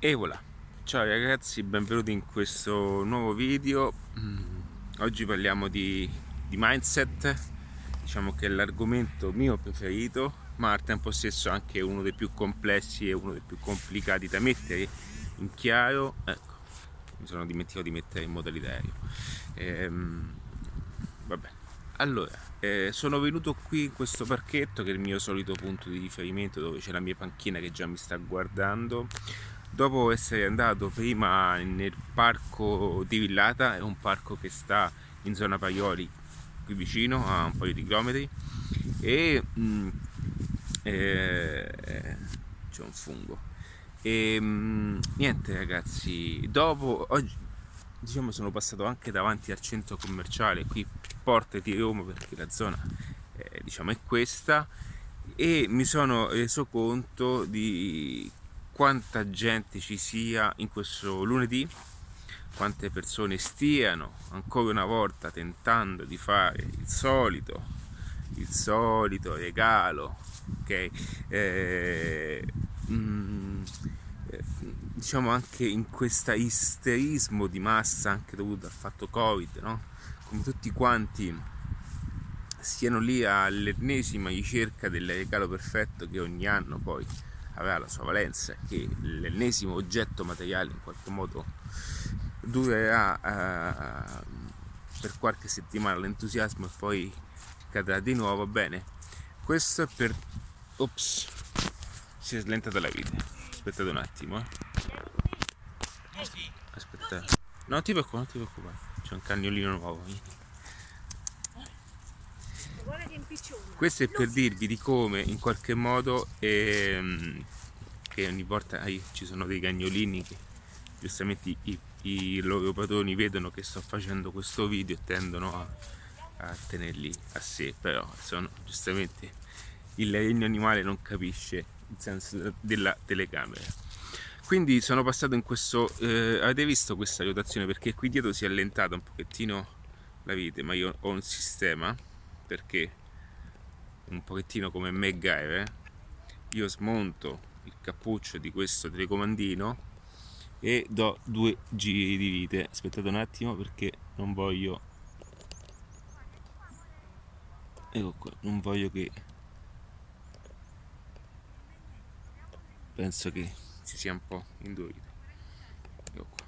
E voilà, ciao ragazzi, benvenuti in questo nuovo video. Mm, oggi parliamo di, di, mindset, diciamo che è l'argomento mio preferito, ma al tempo stesso anche uno dei più complessi e uno dei più complicati da mettere in chiaro. Ecco, mi sono dimenticato di mettere in modalità aereo. Ehm, vabbè, allora, eh, sono venuto qui in questo parchetto che è il mio solito punto di riferimento dove c'è la mia panchina che già mi sta guardando dopo essere andato prima nel parco di Villata, è un parco che sta in zona Paioli, qui vicino a un paio di chilometri, e mh, mm, eh, c'è un fungo. E mh, mm, niente ragazzi, dopo oggi diciamo sono passato anche davanti al centro commerciale, qui Porte di Roma perché la zona eh, diciamo è questa e mi sono reso conto di quanta gente ci sia in questo lunedì, quante persone stiano ancora una volta tentando di fare il solito, il solito regalo, ok? Eh, mm, diciamo anche in questo isterismo di massa anche dovuto al fatto covid no? come tutti quanti siano lì all'ennesima ricerca del regalo perfetto che ogni anno poi avrà la sua valenza, che l'ennesimo oggetto materiale in qualche modo durerà eh, per qualche settimana l'entusiasmo e poi cadrà di nuovo, bene. Questo è per... Ops, si è slentata la vita. Aspettate un attimo. Eh. Non ti preoccupare, non ti preoccupare. C'è un cagnolino nuovo. Questo è per dirvi di come in qualche modo ehm, che ogni volta eh, ci sono dei cagnolini che giustamente i, i, loro padroni vedono che sto facendo questo video e tendono a, a tenerli a sé, però sono giustamente il regno animale non capisce il senso della telecamera. Quindi sono passato in questo, eh, avete visto questa rotazione perché qui dietro si è allentata un pochettino la vite, ma io ho un sistema perché un pochettino come MacGyver io smonto il cappuccio di questo telecomandino e do due giri di vite. Aspettate un attimo perché non voglio ecco qua non voglio che penso che si sia un po' indurito. Ecco qua.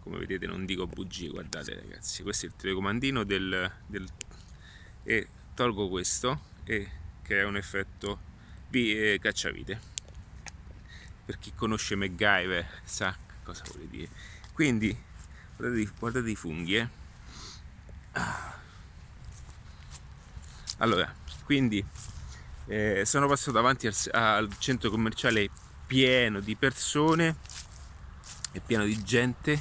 Come vedete non dico bugie guardate ragazzi questo è il telecomandino del, del e tolgo questo e crea un effetto di eh, cacciavite per chi conosce MacGyver sa cosa vuole dire quindi guardate, guardate i funghi eh. allora quindi eh, sono passato davanti al, al centro commerciale pieno di persone e pieno di gente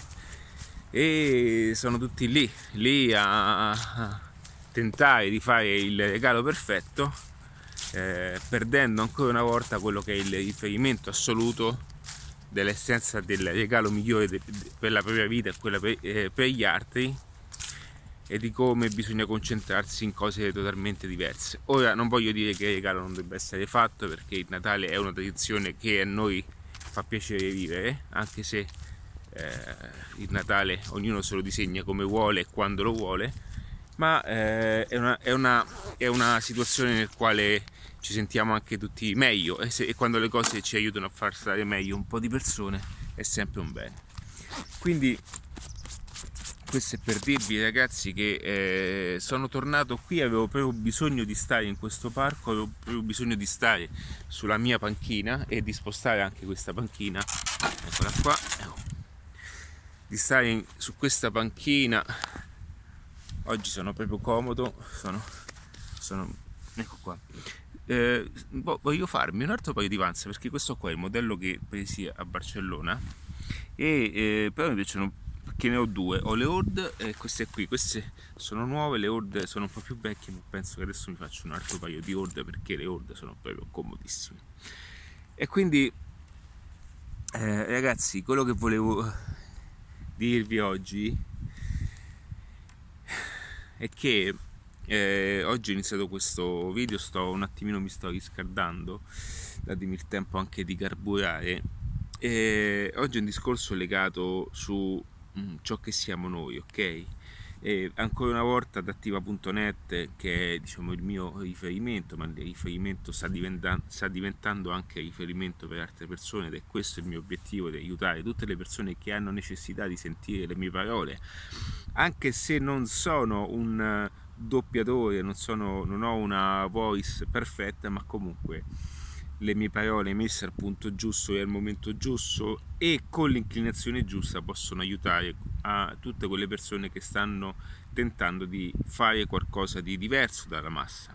e sono tutti lì, lì a tentare di fare il regalo perfetto, eh, perdendo ancora una volta quello che è il riferimento assoluto dell'essenza del regalo migliore de, de, per la propria vita e quella per, eh, per gli altri e di come bisogna concentrarsi in cose totalmente diverse. Ora non voglio dire che il regalo non debba essere fatto perché il Natale è una tradizione che a noi fa piacere vivere, anche se eh, il Natale ognuno se lo disegna come vuole e quando lo vuole, ma eh, è, una, è, una, è, una, situazione nel quale ci sentiamo anche tutti meglio e, se, e quando le cose ci aiutano a far stare meglio un po' di persone è sempre un bene. Quindi questo è per dirvi ragazzi che eh, sono tornato qui, avevo proprio bisogno di stare in questo parco, avevo proprio bisogno di stare sulla mia panchina e di spostare anche questa panchina, eccola qua, di stare in, su questa panchina oggi sono proprio comodo sono, sono ecco qua. Eh, voglio farmi un altro paio di panze perché questo qua è il modello che presi a Barcellona e eh, però mi piacciono perché ne ho due. Ho le Ord e queste qui. Queste sono nuove le Ord sono un po' più vecchie ma penso che adesso mi faccio un altro paio di Ord perché le Ord sono proprio comodissime. E quindi eh, ragazzi quello che volevo dirvi oggi è che eh, oggi ho iniziato questo video, sto un attimino mi sto riscaldando, datemi il tempo anche di carburare E oggi è un discorso legato su mm, ciò che siamo noi, ok? E ancora una volta adattiva.net che è diciamo, il mio riferimento, ma il riferimento sta, diventa- sta, diventando anche riferimento per altre persone ed è questo il mio obiettivo di aiutare tutte le persone che hanno necessità di sentire le mie parole, anche se non sono un doppiatore, non, sono, non ho una voice perfetta, ma comunque le mie parole messe al punto giusto e al momento giusto e con l'inclinazione giusta possono aiutare a tutte quelle persone che stanno tentando di fare qualcosa di diverso dalla massa.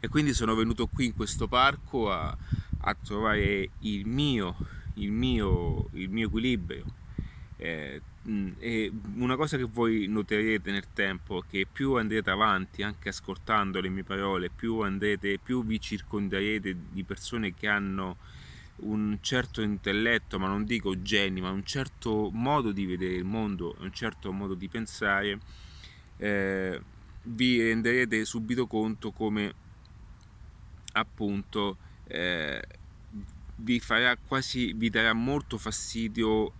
E quindi sono venuto qui in questo parco a, a trovare il mio, il mio, il mio equilibrio. Eh, e una cosa che voi noterete nel tempo è che più andrete avanti anche ascoltando le mie parole più andrete più vi circonderete di persone che hanno un certo intelletto ma non dico geni ma un certo modo di vedere il mondo un certo modo di pensare eh, vi renderete subito conto come appunto eh, vi farà quasi vi darà molto fastidio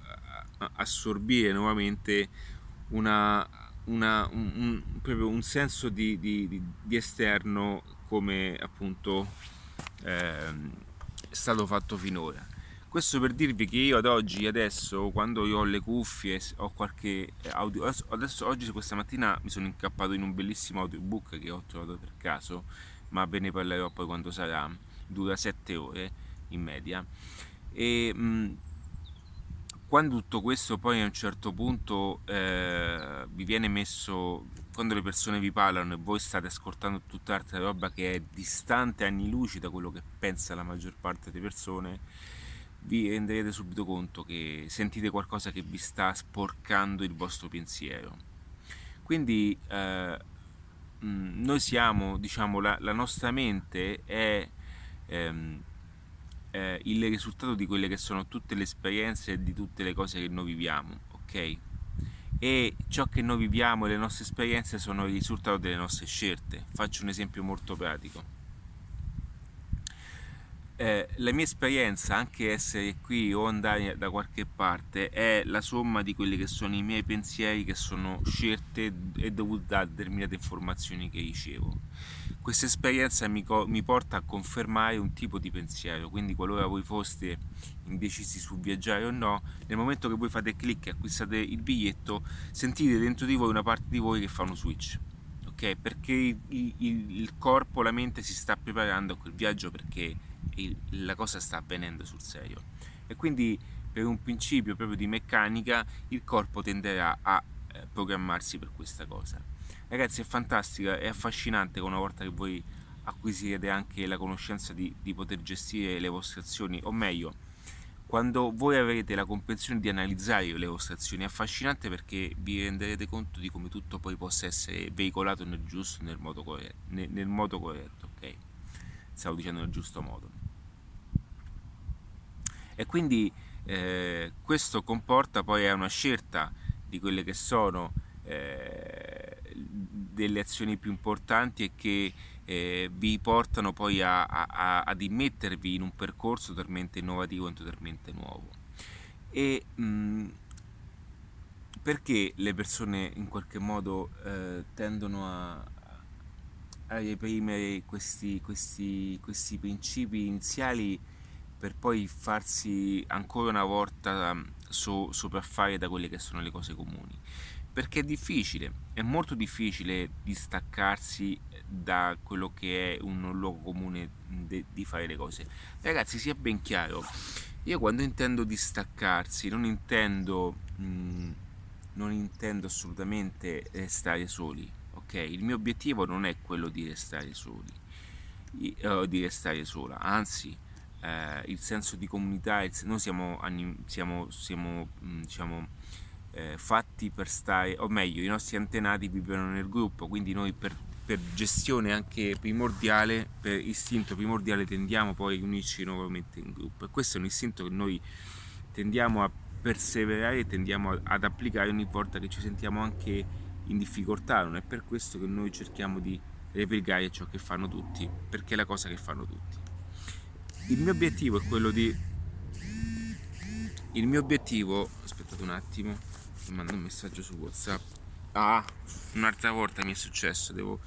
assorbire nuovamente una, una, un, un, un, senso di, di, di, esterno come appunto eh, è stato fatto finora. Questo per dirvi che io ad oggi, adesso, quando io ho le cuffie, ho qualche audio. Adesso, oggi, questa mattina, mi sono incappato in un bellissimo audiobook che ho trovato per caso, ma ve ne parlerò poi quando sarà. Dura 7 ore in media. E mh, quando tutto questo poi a un certo punto eh, vi viene messo, quando le persone vi parlano e voi state ascoltando tutta altra roba che è distante anni luci da quello che pensa la maggior parte delle persone, vi renderete subito conto che sentite qualcosa che vi sta sporcando il vostro pensiero. Quindi eh, mm, noi siamo, diciamo, la, la nostra mente è... Ehm, eh, il risultato di quelle che sono tutte le esperienze e di tutte le cose che noi viviamo, ok? E ciò che noi viviamo e le nostre esperienze sono il risultato delle nostre scelte. Faccio un esempio molto pratico. Eh, la mia esperienza, anche essere qui o andare da qualche parte, è la somma di quelli che sono i miei pensieri che sono scelte e dovute a determinate informazioni che ricevo questa esperienza mi, mi, porta a confermare un tipo di pensiero, quindi qualora voi foste indecisi su viaggiare o no, nel momento che voi fate clic e acquistate il biglietto, sentite dentro di voi una parte di voi che fa uno switch? Perché il, il, il corpo, la mente si sta preparando a quel viaggio perché il, la cosa sta avvenendo sul serio. E quindi per un principio proprio di meccanica il corpo tenderà a eh, programmarsi per questa cosa Ragazzi è fantastica, è affascinante una volta che voi acquisirete anche la conoscenza di, di poter gestire le vostre azioni, o meglio, quando voi avrete la comprensione di analizzare le vostre azioni, è affascinante perché vi renderete conto di come tutto poi possa essere veicolato nel giusto, nel modo corretto, nel, nel modo corretto ok? Stavo dicendo nel giusto modo. E quindi eh, questo comporta poi una scelta di quelle che sono eh, delle azioni più importanti e che eh, vi portano poi a, a, ad immettervi in un percorso totalmente innovativo e totalmente nuovo. E mh, mm, perché le persone in qualche modo eh, tendono a, a reprimere questi, questi, questi principi iniziali per poi farsi ancora una volta so, sopraffare da quelle che sono le cose comuni? perché è difficile, è molto difficile distaccarsi da quello che è un luogo comune de, di fare le cose. Ragazzi, sia ben chiaro, io quando intendo distaccarsi non intendo, mh, mm, non intendo assolutamente restare soli, ok? Il mio obiettivo non è quello di restare soli, o di restare sola, anzi eh, il senso di comunità, il, noi siamo, siamo, siamo mm, diciamo, eh, fatti per stare, o meglio, i nostri antenati vivono nel gruppo, quindi noi per, per, gestione anche primordiale, per istinto primordiale, tendiamo poi a unirci nuovamente in gruppo. E questo è un istinto che noi tendiamo a perseverare e tendiamo ad applicare ogni volta che ci sentiamo anche in difficoltà. Non è per questo che noi cerchiamo di replicare ciò che fanno tutti, perché è la cosa che fanno tutti. Il mio obiettivo è quello di il mio obiettivo, aspettate un attimo, mi mando un messaggio su WhatsApp. Ah, un'altra volta mi è successo, devo,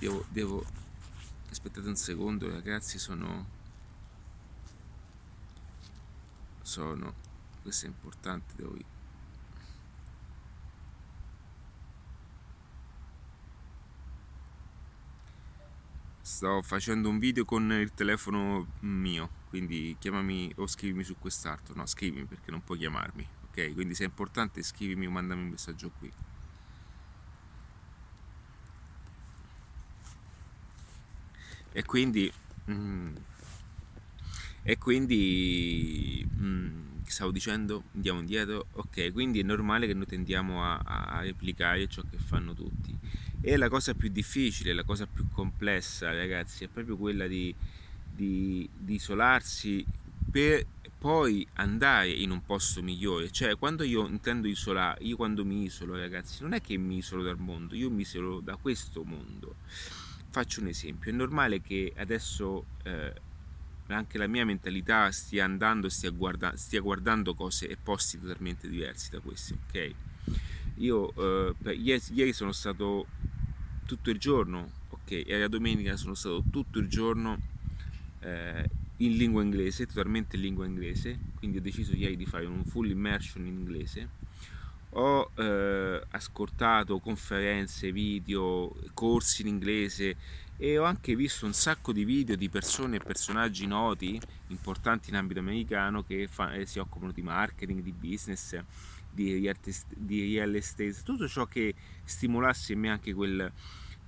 devo, devo, aspettate un secondo ragazzi, sono, sono, questo è importante, devo sto facendo un video con il telefono mio quindi chiamami o scrivimi su quest'altro. No scrivimi perché non puoi chiamarmi ok? Quindi se è importante scrivimi o mandami un messaggio qui. E quindi mm, e quindi mm, stavo dicendo andiamo indietro ok? Quindi è normale che noi tendiamo a, a replicare ciò che fanno tutti e la cosa più difficile la cosa più complessa ragazzi è proprio quella di di, di isolarsi per poi andare in un posto migliore. Cioè, quando io intendo isolare, io quando mi isolo, ragazzi, non è che mi isolo dal mondo, io mi isolo da questo mondo. Faccio un esempio: è normale che adesso eh, anche la mia mentalità stia andando, stia, guarda, stia guardando cose e posti totalmente diversi da questi, ok? Io eh, ieri, ieri sono stato tutto il giorno, ok? E la domenica sono stato tutto il giorno eh, in lingua inglese, totalmente in lingua inglese, quindi ho deciso ieri di fare un full immersion in inglese. Ho eh, ascoltato conferenze, video, corsi in inglese e ho anche visto un sacco di video di persone e personaggi noti, importanti in ambito americano, che fa, eh, si occupano di marketing, di business, di real estate, tutto ciò che stimolasse in me anche quel,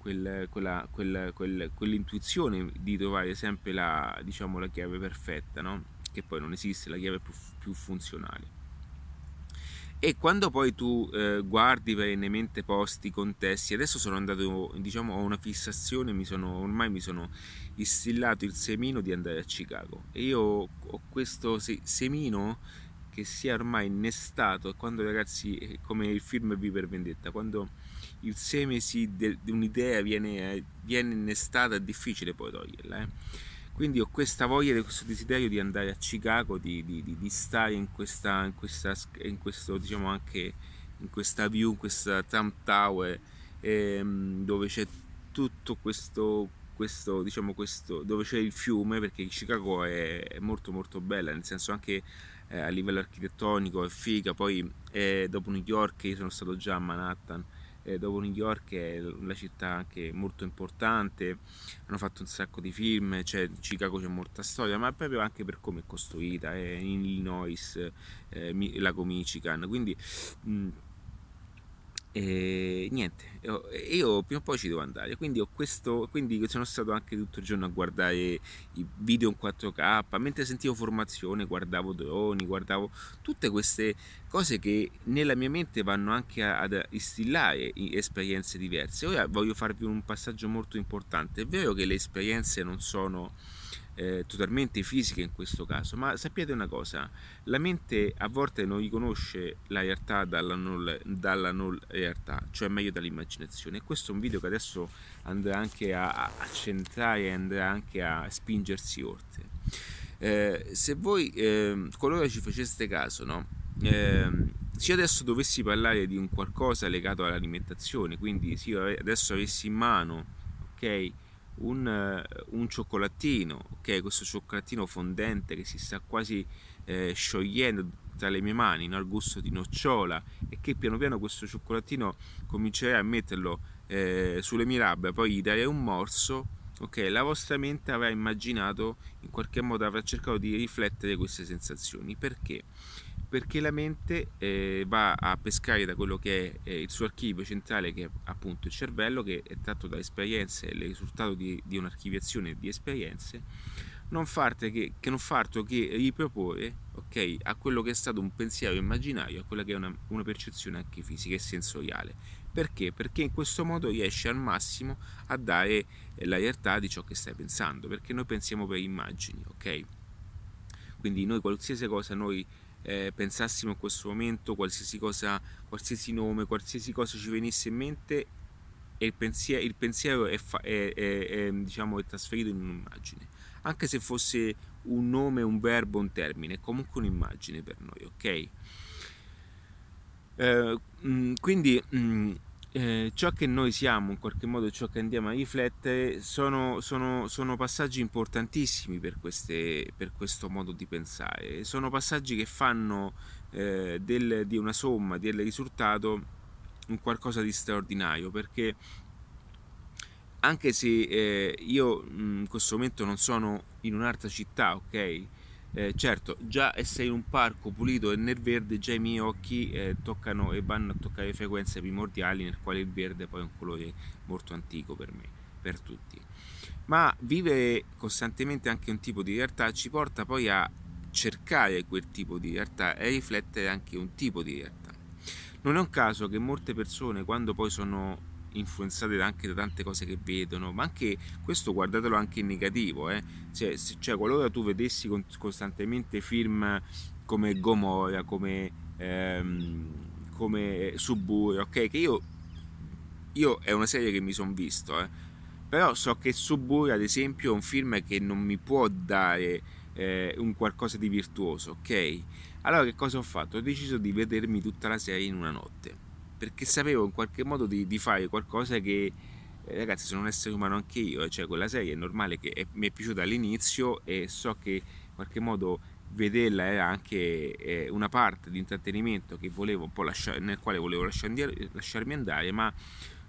quel, quella, quel, quel, quell'intuizione di trovare sempre la, diciamo, la chiave perfetta, no? che poi non esiste la chiave più, più funzionale. E quando poi tu eh, guardi perennemente posti, contesti, adesso sono andato, diciamo, ho una fissazione, mi sono, ormai mi sono istillato il semino di andare a Chicago. E io ho questo semino che si è ormai innestato, quando ragazzi, come il film V per Vendetta, quando il seme di un'idea viene, viene innestata è difficile poi toglierla. Eh? Quindi ho questa voglia, questo desiderio di andare a Chicago, di, di, di, di stare in questa, in questa, in questo, diciamo anche in questa view, in questa Trump Tower, ehm, dove c'è tutto questo, questo, diciamo questo, dove c'è il fiume, perché Chicago è, è molto molto bella, nel senso anche eh, a livello architettonico è figa, poi eh, dopo New York io sono stato già a Manhattan, eh, dopo New York è una città anche molto importante, hanno fatto un sacco di film, cioè Chicago c'è molta storia, ma proprio anche per come è costruita, è in Illinois, eh, lago Michigan, quindi mh, e niente, io prima o poi ci devo andare, quindi, ho questo, quindi sono stato anche tutto il giorno a guardare i video in 4K, mentre sentivo formazione, guardavo droni, guardavo tutte queste cose che nella mia mente vanno anche ad instillare esperienze diverse. Ora voglio farvi un passaggio molto importante, è vero che le esperienze non sono eh, totalmente fisiche in questo caso, ma sappiate una cosa, la mente a volte non riconosce la realtà dalla non, dalla non realtà, cioè meglio dall'immaginazione. E questo è un video che adesso andrà anche a, a centrare e andrà anche a spingersi oltre. Eh, se voi, eh, qualora ci faceste caso, no? Eh, se adesso dovessi parlare di un qualcosa legato all'alimentazione, quindi se io adesso avessi in mano, ok, un, eh, un cioccolatino, ok, questo cioccolatino fondente che si sta quasi eh, sciogliendo tra le mie mani, no? al gusto di nocciola e che piano piano questo cioccolatino comincerei a metterlo eh, sulle mie labbra, poi gli darei un morso, ok, la vostra mente avrà immaginato, in qualche modo avrà cercato di riflettere queste sensazioni. Perché? Perché la mente eh, va a pescare da quello che è eh, il suo archivio centrale, che è appunto il cervello, che è tratto da esperienze, il risultato di, di un'archiviazione di esperienze, non che, che, non fa altro che riproporre okay, a quello che è stato un pensiero immaginario, a quella che è una, una percezione anche fisica e sensoriale. Perché? Perché in questo modo riesce al massimo a dare la realtà di ciò che stai pensando, perché noi pensiamo per immagini, ok? Quindi noi qualsiasi cosa noi eh, pensassimo in questo momento, qualsiasi cosa, qualsiasi nome, qualsiasi cosa ci venisse in mente e il pensiero, il pensiero è, fa, è, è, è, diciamo, è trasferito in un'immagine. anche se fosse un nome, un verbo, un termine, è comunque un'immagine per noi, ok? Eh, mm, quindi mh, mm, eh, ciò che noi siamo, in qualche modo ciò che andiamo a riflettere, sono, sono, sono passaggi importantissimi per, queste, per, questo modo di pensare. Sono passaggi che fanno eh, del, di una somma, del risultato, un qualcosa di straordinario, perché anche se eh, io in questo momento non sono in un'altra città, ok? Eh, certo, già essere in un parco pulito e nel verde, già i miei occhi eh, toccano e vanno a toccare frequenze primordiali, nel quale il verde poi è un colore molto antico per me, per tutti. Ma vivere costantemente anche un tipo di realtà ci porta poi a cercare quel tipo di realtà e riflettere anche un tipo di realtà. Non è un caso che molte persone, quando poi sono influenzate anche da tante cose che vedono, ma anche questo guardatelo anche in negativo, eh? cioè, cioè, qualora tu vedessi costantemente film come Gomorra, come, ehm, come Suburbia, ok, che io, io è una serie che mi sono visto, eh? però so che Suburbia ad esempio è un film che non mi può dare eh, un qualcosa di virtuoso, ok? Allora che cosa ho fatto? Ho deciso di vedermi tutta la serie in una notte perché sapevo in qualche modo di, di fare qualcosa che eh, ragazzi sono un essere umano anche io, eh, cioè quella serie è normale che è, mi è piaciuta all'inizio e so che in qualche modo vederla era anche eh, una parte di intrattenimento lasciare, nel quale volevo lasciarmi, lasciarmi andare, ma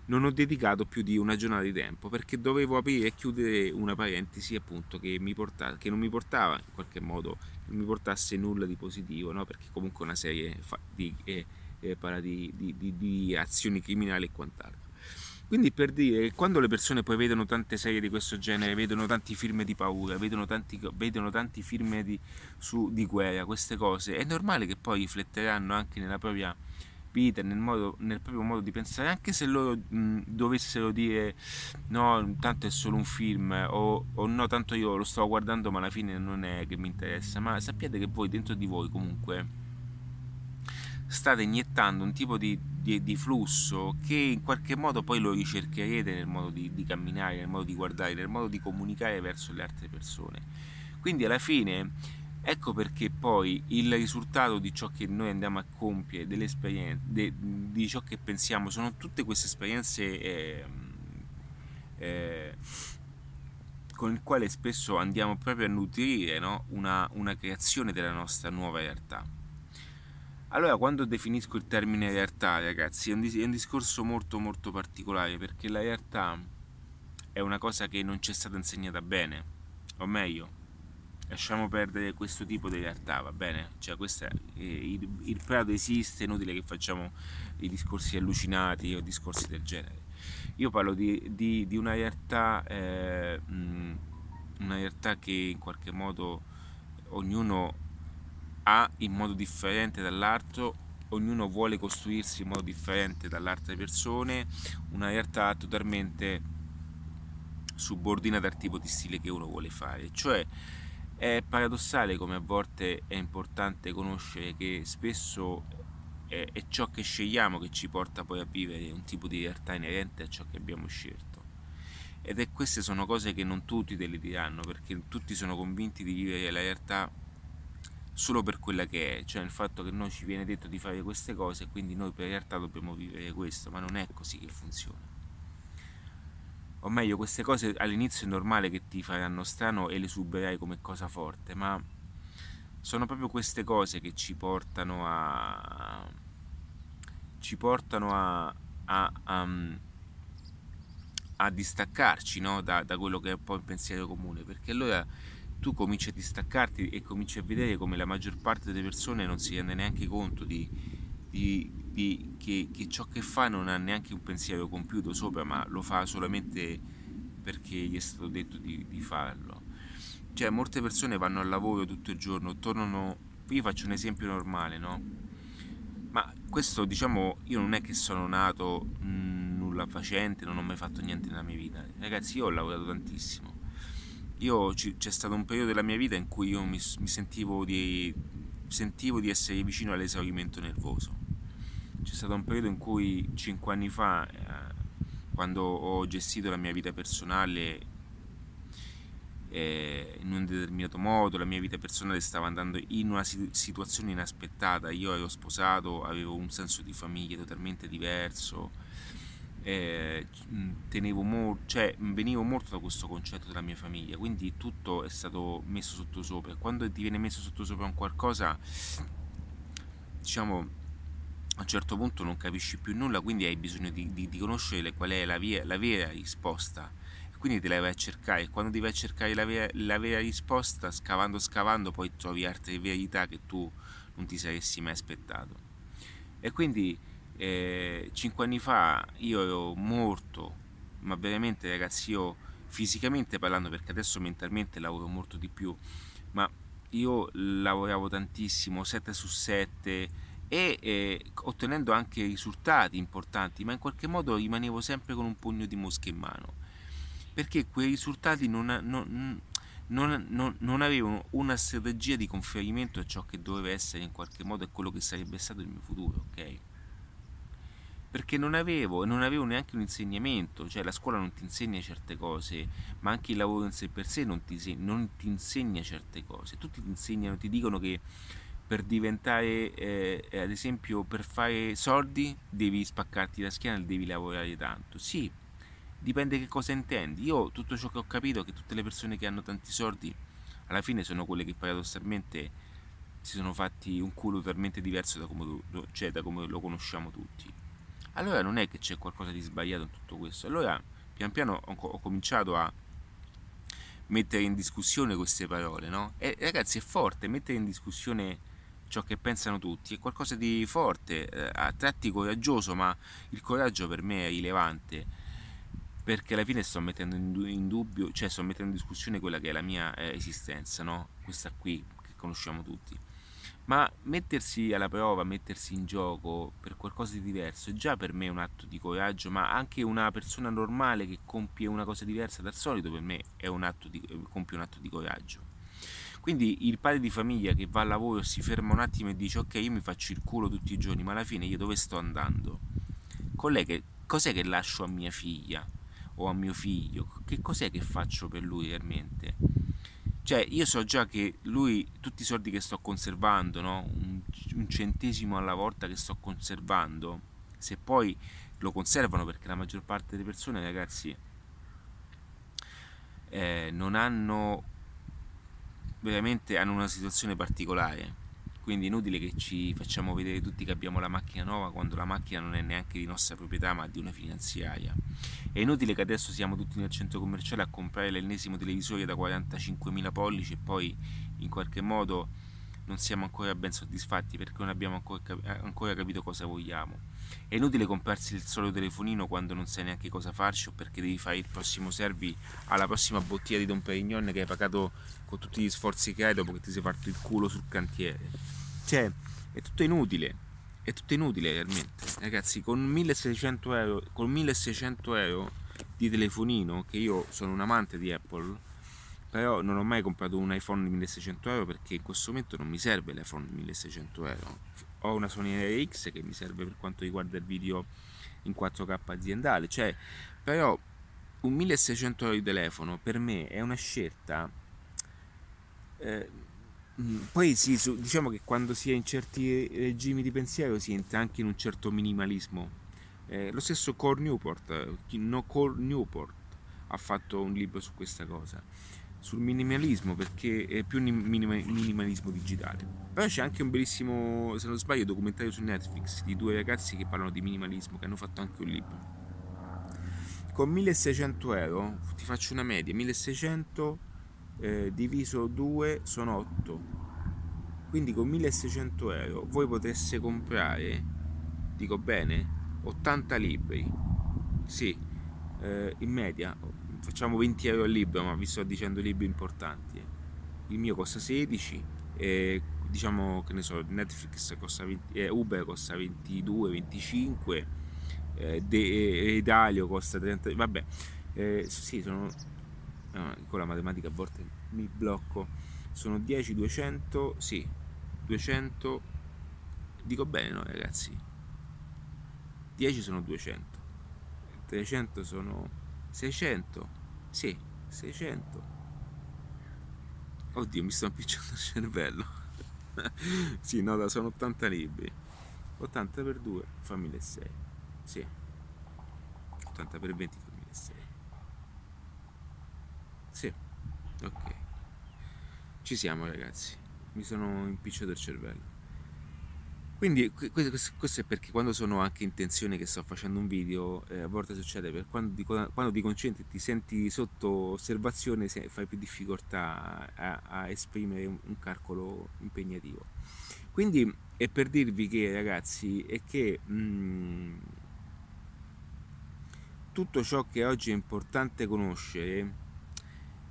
non ho dedicato più di una giornata di tempo perché dovevo aprire e chiudere una parentesi appunto che, portava, che non mi portava in qualche modo, non mi portasse nulla di positivo, no? perché comunque è una serie di... Eh, eh, parla di, di, di, di, azioni criminali e quant'altro. Quindi per dire che quando le persone poi vedono tante serie di questo genere, vedono tanti film di paura, vedono tanti, vedono tanti film di, su, di guerra, queste cose, è normale che poi rifletteranno anche nella propria vita, nel, modo, nel proprio modo di pensare, anche se loro mh, dovessero dire no, tanto è solo un film o, o, no, tanto io lo sto guardando ma alla fine non è che mi interessa, ma sappiate che voi dentro di voi comunque state iniettando un tipo di, di, di, flusso che in qualche modo poi lo ricercherete nel modo di, di, camminare, nel modo di guardare, nel modo di comunicare verso le altre persone. Quindi alla fine ecco perché poi il risultato di ciò che noi andiamo a compiere, de, di ciò che pensiamo, sono tutte queste esperienze eh, eh, con il quale spesso andiamo proprio a nutrire no? una, una creazione della nostra nuova realtà. Allora, quando definisco il termine realtà, ragazzi, è un, dis- è un, discorso molto molto particolare perché la realtà è una cosa che non ci è stata insegnata bene, o meglio, lasciamo perdere questo tipo di realtà, va bene? Cioè, questo è, eh, il, il prato esiste, è inutile che facciamo i discorsi allucinati o discorsi del genere. Io parlo di, di, di una realtà, eh, una realtà che in qualche modo ognuno ha in modo differente dall'altro, ognuno vuole costruirsi in modo differente dalle altre persone, una realtà totalmente subordinata al tipo di stile che uno vuole fare. Cioè è paradossale come a volte è importante conoscere che spesso è, è ciò che scegliamo che ci porta poi a vivere un tipo di realtà inerente a ciò che abbiamo scelto. Ed è queste sono cose che non tutti te le diranno perché tutti sono convinti di vivere la realtà solo per quella che è, cioè il fatto che noi ci viene detto di fare queste cose e quindi noi per realtà dobbiamo vivere questo, ma non è così che funziona. O meglio, queste cose all'inizio è normale che ti faranno strano e le suberai come cosa forte, ma sono proprio queste cose che ci portano a ci portano a, a, a, a distaccarci no? da, da quello che è un po' il pensiero comune, perché allora tu cominci a distaccarti e cominci a vedere come la maggior parte delle persone non si rende neanche conto di, di, di che, che, ciò che fa non ha neanche un pensiero compiuto sopra, ma lo fa solamente perché gli è stato detto di, di farlo. Cioè, molte persone vanno al lavoro tutto il giorno, tornano. Io faccio un esempio normale, no? Ma questo, diciamo, io non è che sono nato mh, nulla facente, non ho mai fatto niente nella mia vita. Ragazzi, io ho lavorato tantissimo io c'è stato un periodo della mia vita in cui io mi, mi sentivo, di, sentivo di essere vicino all'esaurimento nervoso. C'è stato un periodo in cui cinque anni fa, eh, quando ho gestito la mia vita personale, eh, in un determinato modo, la mia vita personale stava andando in una situazione inaspettata, io ero sposato, avevo un senso di famiglia totalmente diverso, eh, mo- cioè, venivo molto da questo concetto della mia famiglia, quindi tutto è stato messo sotto sopra. Quando ti viene messo sotto sopra un qualcosa, diciamo, a un certo punto non capisci più nulla, quindi hai bisogno di, di, di conoscere qual è la, via, la vera risposta. Quindi te la vai a cercare. E quando ti vai a cercare la vera, la vera risposta scavando scavando poi trovi altre verità che tu non ti saresti mai aspettato. E quindi eh, cinque anni fa io ero morto ma veramente ragazzi io fisicamente parlando perché adesso mentalmente lavoro molto di più ma io lavoravo tantissimo 7 su 7 e eh, ottenendo anche risultati importanti ma in qualche modo rimanevo sempre con un pugno di mosche in mano perché quei risultati non, non, non, non, avevano una strategia di conferimento a ciò che doveva essere in qualche modo e quello che sarebbe stato il mio futuro, ok? Perché non avevo, non avevo neanche un insegnamento, cioè la scuola non ti insegna certe cose, ma anche il lavoro in sé per sé non ti, non ti insegna certe cose. Tutti ti insegnano, ti dicono che per diventare, eh, ad esempio, per fare soldi devi spaccarti la schiena devi lavorare tanto. Sì, dipende che cosa intendi. Io tutto ciò che ho capito è che tutte le persone che hanno tanti soldi alla fine sono quelle che paradossalmente si sono fatti un culo talmente diverso da come, cioè, da come lo conosciamo tutti. Allora non è che c'è qualcosa di sbagliato in tutto questo. Allora pian piano ho, ho cominciato a mettere in discussione queste parole, no? E ragazzi è forte mettere in discussione ciò che pensano tutti, è qualcosa di forte, eh, a tratti coraggioso, ma il coraggio per me è rilevante perché alla fine sto mettendo in, dubbio, cioè sto mettendo in discussione quella che è la mia eh, esistenza, no? Questa qui che conosciamo tutti. Ma mettersi alla prova, mettersi in gioco per qualcosa di diverso è già per me un atto di coraggio, ma anche una persona normale che compie una cosa diversa dal solito per me un di, compie un atto di coraggio. Quindi il padre di famiglia che va al lavoro si ferma un attimo e dice ok io mi faccio il culo tutti i giorni, ma alla fine io dove sto andando? Che, cos'è che lascio a mia figlia? o a mio figlio, che cos'è che faccio per lui realmente? Cioè, io so già che lui, tutti i soldi che sto conservando, no? un, un centesimo alla volta che sto conservando, se poi lo conservano perché la maggior parte delle persone, ragazzi, eh, non hanno veramente hanno una situazione particolare quindi inutile che ci facciamo vedere tutti che abbiamo la macchina nuova quando la macchina non è neanche di nostra proprietà ma di una finanziaria. È inutile che adesso siamo tutti nel centro commerciale a comprare l'ennesimo televisore da 45.000 pollici e poi in qualche modo non siamo ancora ben soddisfatti perché non abbiamo ancora, capito cosa vogliamo. È inutile comprarsi il solo telefonino quando non sai neanche cosa farci o perché devi fare il prossimo servi alla prossima bottiglia di Don Perignon che hai pagato con tutti gli sforzi che hai dopo che ti sei fatto il culo sul cantiere. Cioè, è tutto inutile. È tutto inutile realmente. Ragazzi, con 1600 euro, con 1600 euro di telefonino, che io sono un amante di Apple, però non ho mai comprato un iPhone di 1600 euro perché in questo momento non mi serve l'iPhone di 1600 euro. Ho una Sony RX che mi serve per quanto riguarda il video in 4K aziendale. Cioè, però un 1600 euro di telefono per me è una scelta. Eh, Mm, poi sì, diciamo che quando si è in certi regimi di pensiero si entra anche in un certo minimalismo. Eh, lo stesso Core Newport, no Core Newport, ha fatto un libro su questa cosa, sul minimalismo, perché è più un minima, minimalismo digitale. Però c'è anche un bellissimo, se non sbaglio, documentario su Netflix di due ragazzi che parlano di minimalismo, che hanno fatto anche un libro. Con 1600 euro, ti faccio una media, 1600 eh, diviso 2 sono 8 quindi con 1600 euro voi potreste comprare dico bene 80 libri sì eh, in media facciamo 20 euro al libro ma vi sto dicendo libri importanti eh. il mio costa 16 e diciamo che ne so Netflix costa 20, eh, Uber costa 22 25 eh, De, Edalio costa 30 vabbè eh, sì sono ah, con la matematica a volte mi blocco sono 10 200 sì 200 dico bene no ragazzi 10 sono 200 300 sono 600 sì 600 oddio mi sto impicciando il cervello. Sì no sono 80 libri. 80 per 2 fa 1600 sì. 80 per 20 fa 1600 sì ok. Ci siamo ragazzi. Mi sono impicciato il cervello quindi questo è perché quando sono anche in tensione che sto facendo un video, eh, a volte succede per quando quando ti concentri ti senti sotto osservazione fai più difficoltà a, a esprimere un, calcolo impegnativo. Quindi è per dirvi che ragazzi è che mh, mm, tutto ciò che oggi è importante conoscere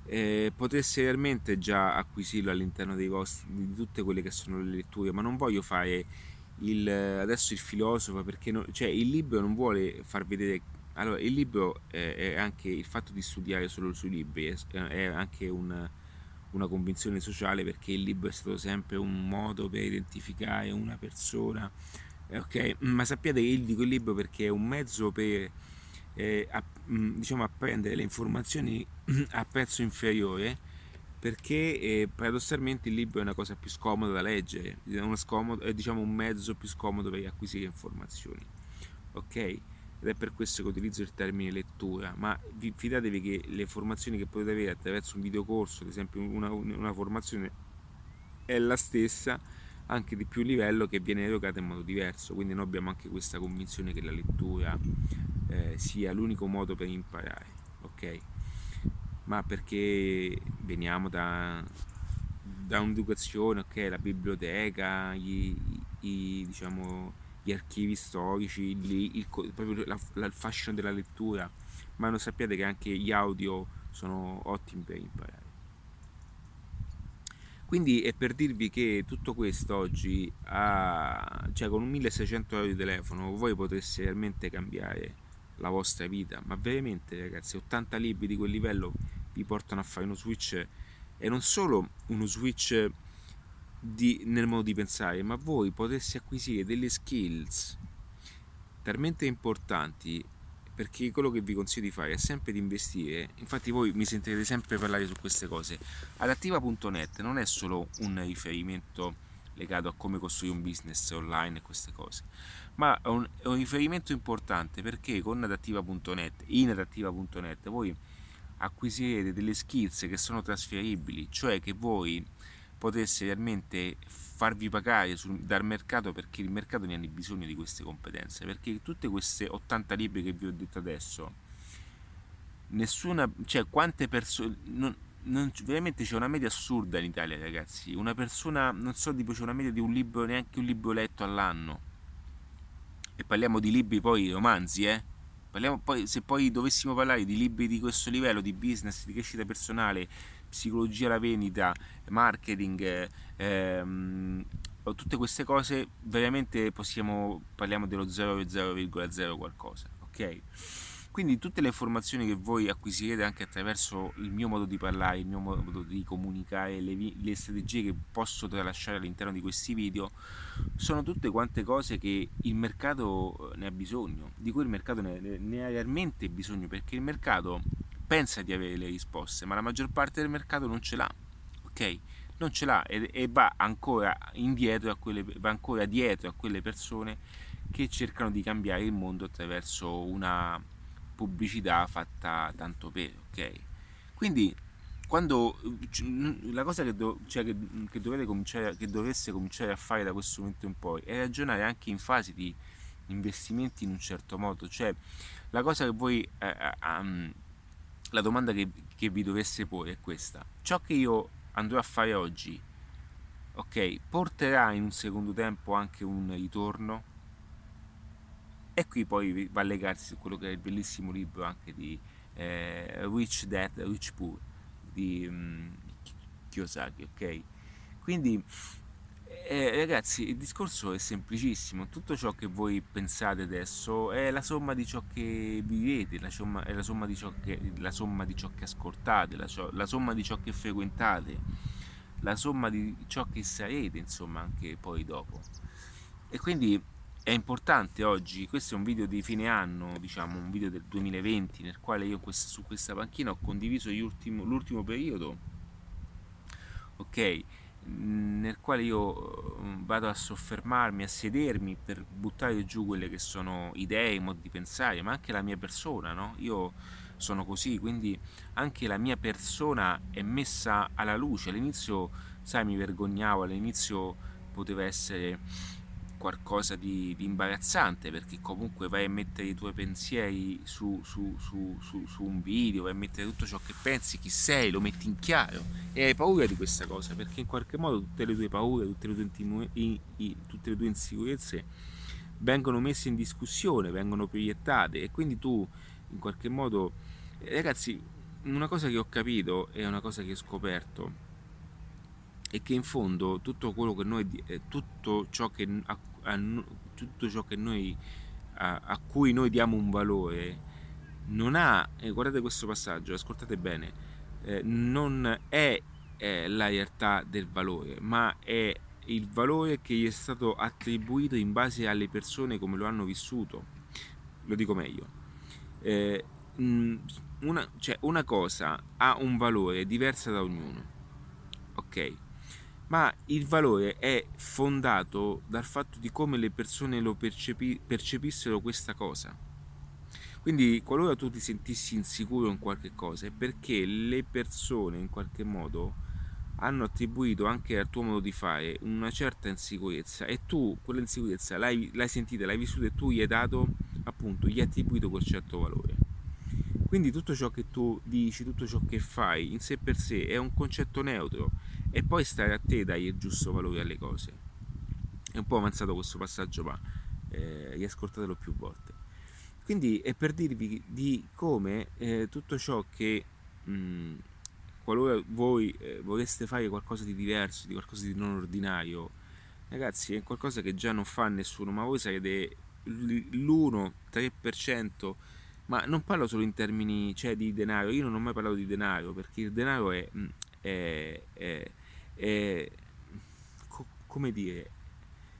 eh, potreste realmente già acquisirlo all'interno vostri, di tutte quelle che sono le letture, ma non voglio fare il, adesso il filosofo, perché no, cioè, il libro non vuole far vedere... Allora, il libro è, è anche il fatto di studiare solo sui libri, è, è anche un, una convinzione sociale perché il libro è stato sempre un modo per identificare una persona, eh, ok? Ma sappiate che io dico il libro perché è un mezzo per eh, a, diciamo, apprendere le informazioni a prezzo inferiore perché eh, paradossalmente il libro è una cosa più scomoda da leggere, è, scomodo, è diciamo, un mezzo più scomodo per acquisire informazioni. Ok? Ed è per questo che utilizzo il termine lettura, ma vi, fidatevi che le informazioni che potete avere attraverso un videocorso, ad esempio una, una formazione, è la stessa anche di più livello che viene erogata in modo diverso, quindi noi abbiamo anche questa convinzione che la lettura eh, sia l'unico modo per imparare, ok? Ma perché veniamo da, da un'educazione, ok, la biblioteca, gli, i, diciamo, gli archivi storici, il, il, proprio la, la, il fascino della lettura, ma non sappiate che anche gli audio sono ottimi per imparare. Quindi è per dirvi che tutto questo oggi, ha, cioè con un 1600 euro di telefono, voi potreste realmente cambiare la vostra vita, ma veramente ragazzi 80 libri di quel livello vi portano a fare uno switch e non solo uno switch di, nel modo di pensare, ma voi poteste acquisire delle skills talmente importanti perché quello che vi consiglio di fare è sempre di investire, infatti voi mi sentirete sempre parlare su queste cose. Adattiva.net non è solo un riferimento legato a come costruire un business online e queste cose, ma è un, è un riferimento importante perché con adattiva.net, in adattiva.net, voi acquisirete delle skills che sono trasferibili, cioè che voi potesse realmente farvi pagare sul, dal mercato perché il mercato ne ha bisogno di queste competenze, perché tutte queste 80 libri che vi ho detto adesso, nessuna, cioè quante persone, non, veramente c'è una media assurda in Italia ragazzi, una persona, non so, tipo c'è una media di un libro, neanche un libro letto all'anno, e parliamo di libri poi romanzi, eh? Parliamo poi, se poi dovessimo parlare di libri di questo livello, di business, di crescita personale, psicologia alla vendita, marketing, ehm, tutte queste cose, veramente possiamo, parliamo dello 0,0 qualcosa, ok? Quindi tutte le informazioni che voi acquisirete anche attraverso il mio modo di parlare, il mio modo di comunicare, le, le strategie che posso tralasciare all'interno di questi video, sono tutte quante cose che il mercato ne ha bisogno, di cui il mercato ne, ne ha realmente bisogno, perché il mercato pensa di avere le risposte, ma la maggior parte del mercato non ce l'ha, ok? Non ce l'ha e, e va ancora indietro a quelle, va ancora dietro a quelle persone che cercano di cambiare il mondo attraverso una pubblicità fatta tanto per, ok? Quindi quando la cosa che, do, cioè che, che, dovete cominciare, che dovreste cominciare a fare da questo momento in poi è ragionare anche in fase di investimenti in un certo modo, cioè la cosa che voi eh, um, la domanda che, che vi dovesse porre è questa: ciò che io andrò a fare oggi, ok, porterà in un secondo tempo anche un ritorno? E qui poi va a legarsi su quello che è il bellissimo libro anche di eh, Rich Dad, Rich Poor di um, Kiyosaki, ok? Quindi eh, ragazzi, il discorso è semplicissimo, tutto ciò che voi pensate adesso è la somma di ciò che vivete, la somma, è la somma di ciò che, la somma di ciò che ascoltate, la, la somma di ciò che frequentate, la somma di ciò che sarete, insomma, anche poi dopo. E quindi è importante oggi, questo è un video di fine anno, diciamo un video del 2020 nel quale io su questa panchina ho condiviso ultimo, l'ultimo periodo, ok? Nel quale io mm, vado a soffermarmi, a sedermi per buttare giù quelle che sono idee, modi di pensare, ma anche la mia persona, no? Io sono così, quindi anche la mia persona è messa alla luce. All'inizio, sai, mi vergognavo, all'inizio poteva essere qualcosa di, di, imbarazzante perché comunque vai a mettere i tuoi pensieri su, su, su, su, un video, vai a mettere tutto ciò che pensi, chi sei, lo metti in chiaro. E hai paura di questa cosa perché in qualche modo tutte le tue paure, tutte le tue, intimo, i, i, tutte le tue insicurezze vengono messe in discussione, vengono proiettate e quindi tu in qualche modo, ragazzi, una cosa che ho capito e una cosa che ho scoperto è che in fondo tutto quello che noi, eh, tutto ciò che a a, tutto ciò che noi, a, a, cui noi diamo un valore non ha, eh, guardate questo passaggio, ascoltate bene, eh, non è eh, la realtà del valore, ma è il valore che gli è stato attribuito in base alle persone come lo hanno vissuto. Lo dico meglio. Eh, una, cioè una cosa ha un valore diverso da ognuno. Ok? Ma il valore è fondato dal fatto di come le persone lo percepi- percepissero questa cosa. Quindi qualora tu ti sentissi insicuro in qualche cosa è perché le persone in qualche modo hanno attribuito anche al tuo modo di fare una certa insicurezza e tu quella insicurezza l'hai, l'hai sentita, l'hai vissuta e tu gli hai dato appunto, gli hai attribuito quel certo valore. Quindi tutto ciò che tu dici, tutto ciò che fai in sé per sé è un concetto neutro e poi stare a te dai il giusto valore alle cose. È un po' avanzato questo passaggio, ma eh, riascoltatelo più volte. Quindi è per dirvi di come eh, tutto ciò che mh, qualora voi eh, voleste fare qualcosa di diverso, di qualcosa di non ordinario, ragazzi, è qualcosa che già non fa nessuno, ma voi sarete l'1-3%, ma non parlo solo in termini cioè, di denaro, io non ho mai parlato di denaro, perché il denaro è, è, è è, come dire,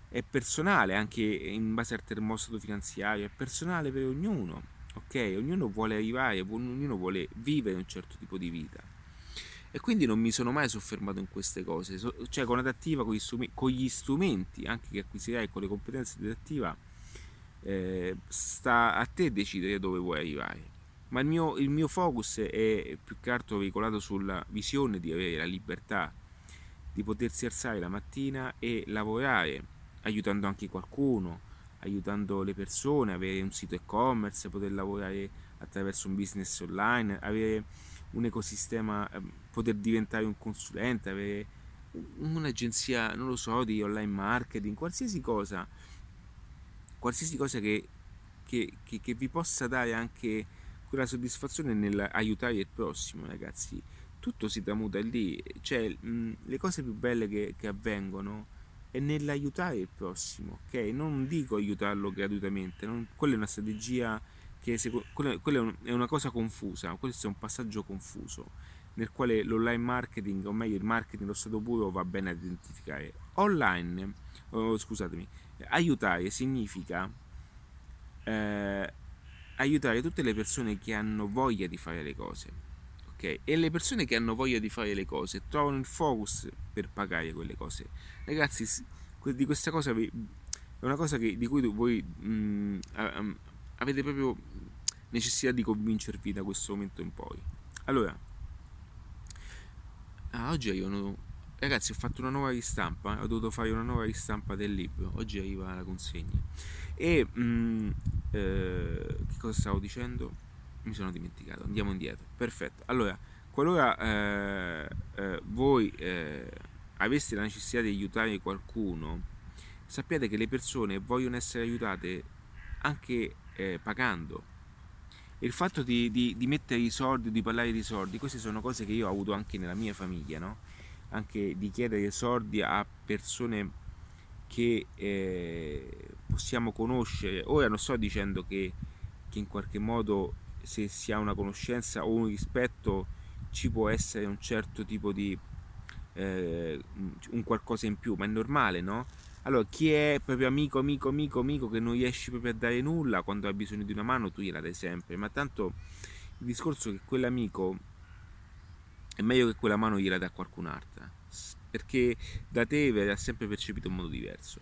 è personale anche in base al termostato finanziario, è personale per ognuno, ok? Ognuno vuole arrivare, ognuno vuole vivere un certo tipo di vita. E quindi non mi sono mai soffermato in queste cose, cioè con adattiva, con gli strumenti, con gli strumenti anche che acquisirai, con le competenze di adattiva, eh, sta a te decidere dove vuoi arrivare. Ma il mio, il mio focus è più che altro veicolato sulla visione di avere la libertà di potersi alzare la mattina e lavorare, aiutando anche qualcuno, aiutando le persone, avere un sito e-commerce, poter lavorare attraverso un business online, avere un ecosistema, ehm, poter diventare un consulente, avere un'agenzia, non lo so, di online marketing, qualsiasi cosa, qualsiasi cosa che, che, che, che vi possa dare anche quella soddisfazione nell'aiutare il prossimo, ragazzi tutto si tramuta lì, cioè mh, le cose più belle che, che, avvengono è nell'aiutare il prossimo, ok? Non dico aiutarlo gratuitamente, non, quella è una strategia che quella, quella è una cosa confusa, questo è un passaggio confuso nel quale l'online marketing, o meglio il marketing lo stato puro va bene a identificare. Online, oh, scusatemi, aiutare significa eh, aiutare tutte le persone che hanno voglia di fare le cose e le persone che hanno voglia di fare le cose trovano il focus per pagare quelle cose. Ragazzi, di questa cosa è una cosa che, di cui voi mh, mm, avete proprio necessità di convincervi da questo momento in poi. Allora, oggi arrivano. Ragazzi, ho fatto una nuova ristampa, ho dovuto fare una nuova ristampa del libro. Oggi arriva la consegna. E mh, mm, eh, che cosa stavo dicendo? Mi sono dimenticato, andiamo indietro. Perfetto. Allora, qualora eh, eh, voi eh, aveste la necessità di aiutare qualcuno, sappiate che le persone vogliono essere aiutate anche eh, pagando. il fatto di, di, di, mettere i soldi, di parlare di soldi, queste sono cose che io ho avuto anche nella mia famiglia, no? Anche di chiedere soldi a persone che eh, possiamo conoscere. Ora non sto dicendo che, che in qualche modo se si ha una conoscenza o un rispetto ci può essere un certo tipo di eh, un qualcosa in più, ma è normale, no? Allora, chi è proprio amico, amico, amico, amico che non riesci proprio a dare nulla quando ha bisogno di una mano, tu gliela dai sempre, ma tanto il discorso è che quell'amico è meglio che quella mano gliela dà qualcun'altra perché da te verrà sempre percepito in modo diverso.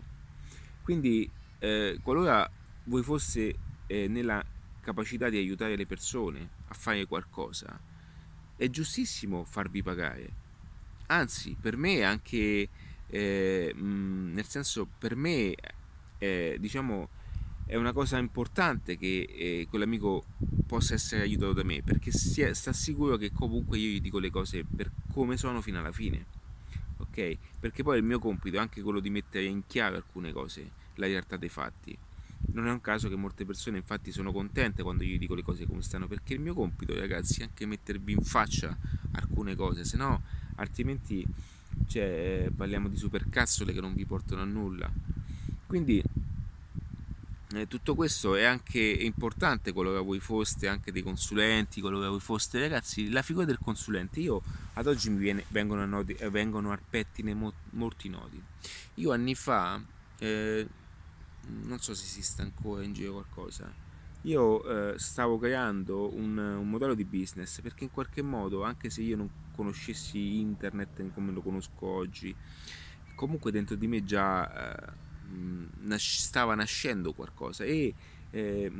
Quindi, eh, qualora voi foste eh, nella capacità di aiutare le persone a fare qualcosa, è giustissimo farvi pagare. Anzi, per me anche, eh, mh, nel senso, per me, eh, diciamo, è una cosa importante che eh, quell'amico possa essere aiutato da me, perché sia, sta sicuro che comunque io gli dico le cose per come sono fino alla fine. Ok? Perché poi il mio compito è anche quello di mettere in chiaro alcune cose, la realtà dei fatti. Non è un caso che molte persone infatti sono contente quando io dico le cose come stanno, perché il mio compito, ragazzi, è anche mettervi in faccia alcune cose, se no altrimenti cioè, parliamo di supercazzole che non vi portano a nulla. Quindi eh, tutto questo è anche importante qualora voi foste anche dei consulenti, qualora voi foste ragazzi, la figura del consulente, io ad oggi mi viene, vengono, nodi, eh, vengono al pettine mo, molti nodi. Io anni fa, eh, non so se esiste ancora in giro qualcosa, io eh, stavo creando un, un, modello di business perché in qualche modo, anche se io non conoscessi internet come lo conosco oggi, comunque dentro di me già eh, stava nascendo qualcosa e eh,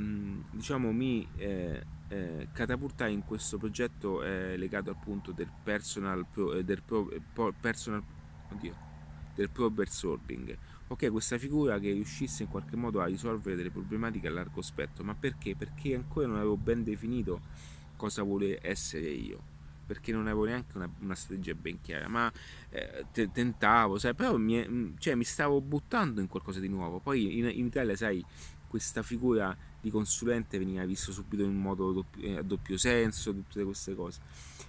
diciamo mi eh, eh, catapultai in questo progetto eh, legato appunto del personal pro, del pro, pro, personal oddio, del problem solving ok questa figura che riuscisse in qualche modo a risolvere delle problematiche a largo spettro ma perché perché ancora non avevo ben definito cosa vuole essere io perché non avevo neanche una, una strategia ben chiara, ma eh, tentavo, sai, però mi, mm, cioè, mi, stavo buttando in qualcosa di nuovo. Poi in, in, Italia, sai, questa figura di consulente veniva vista subito in modo doppio, eh, a doppio senso, tutte queste cose.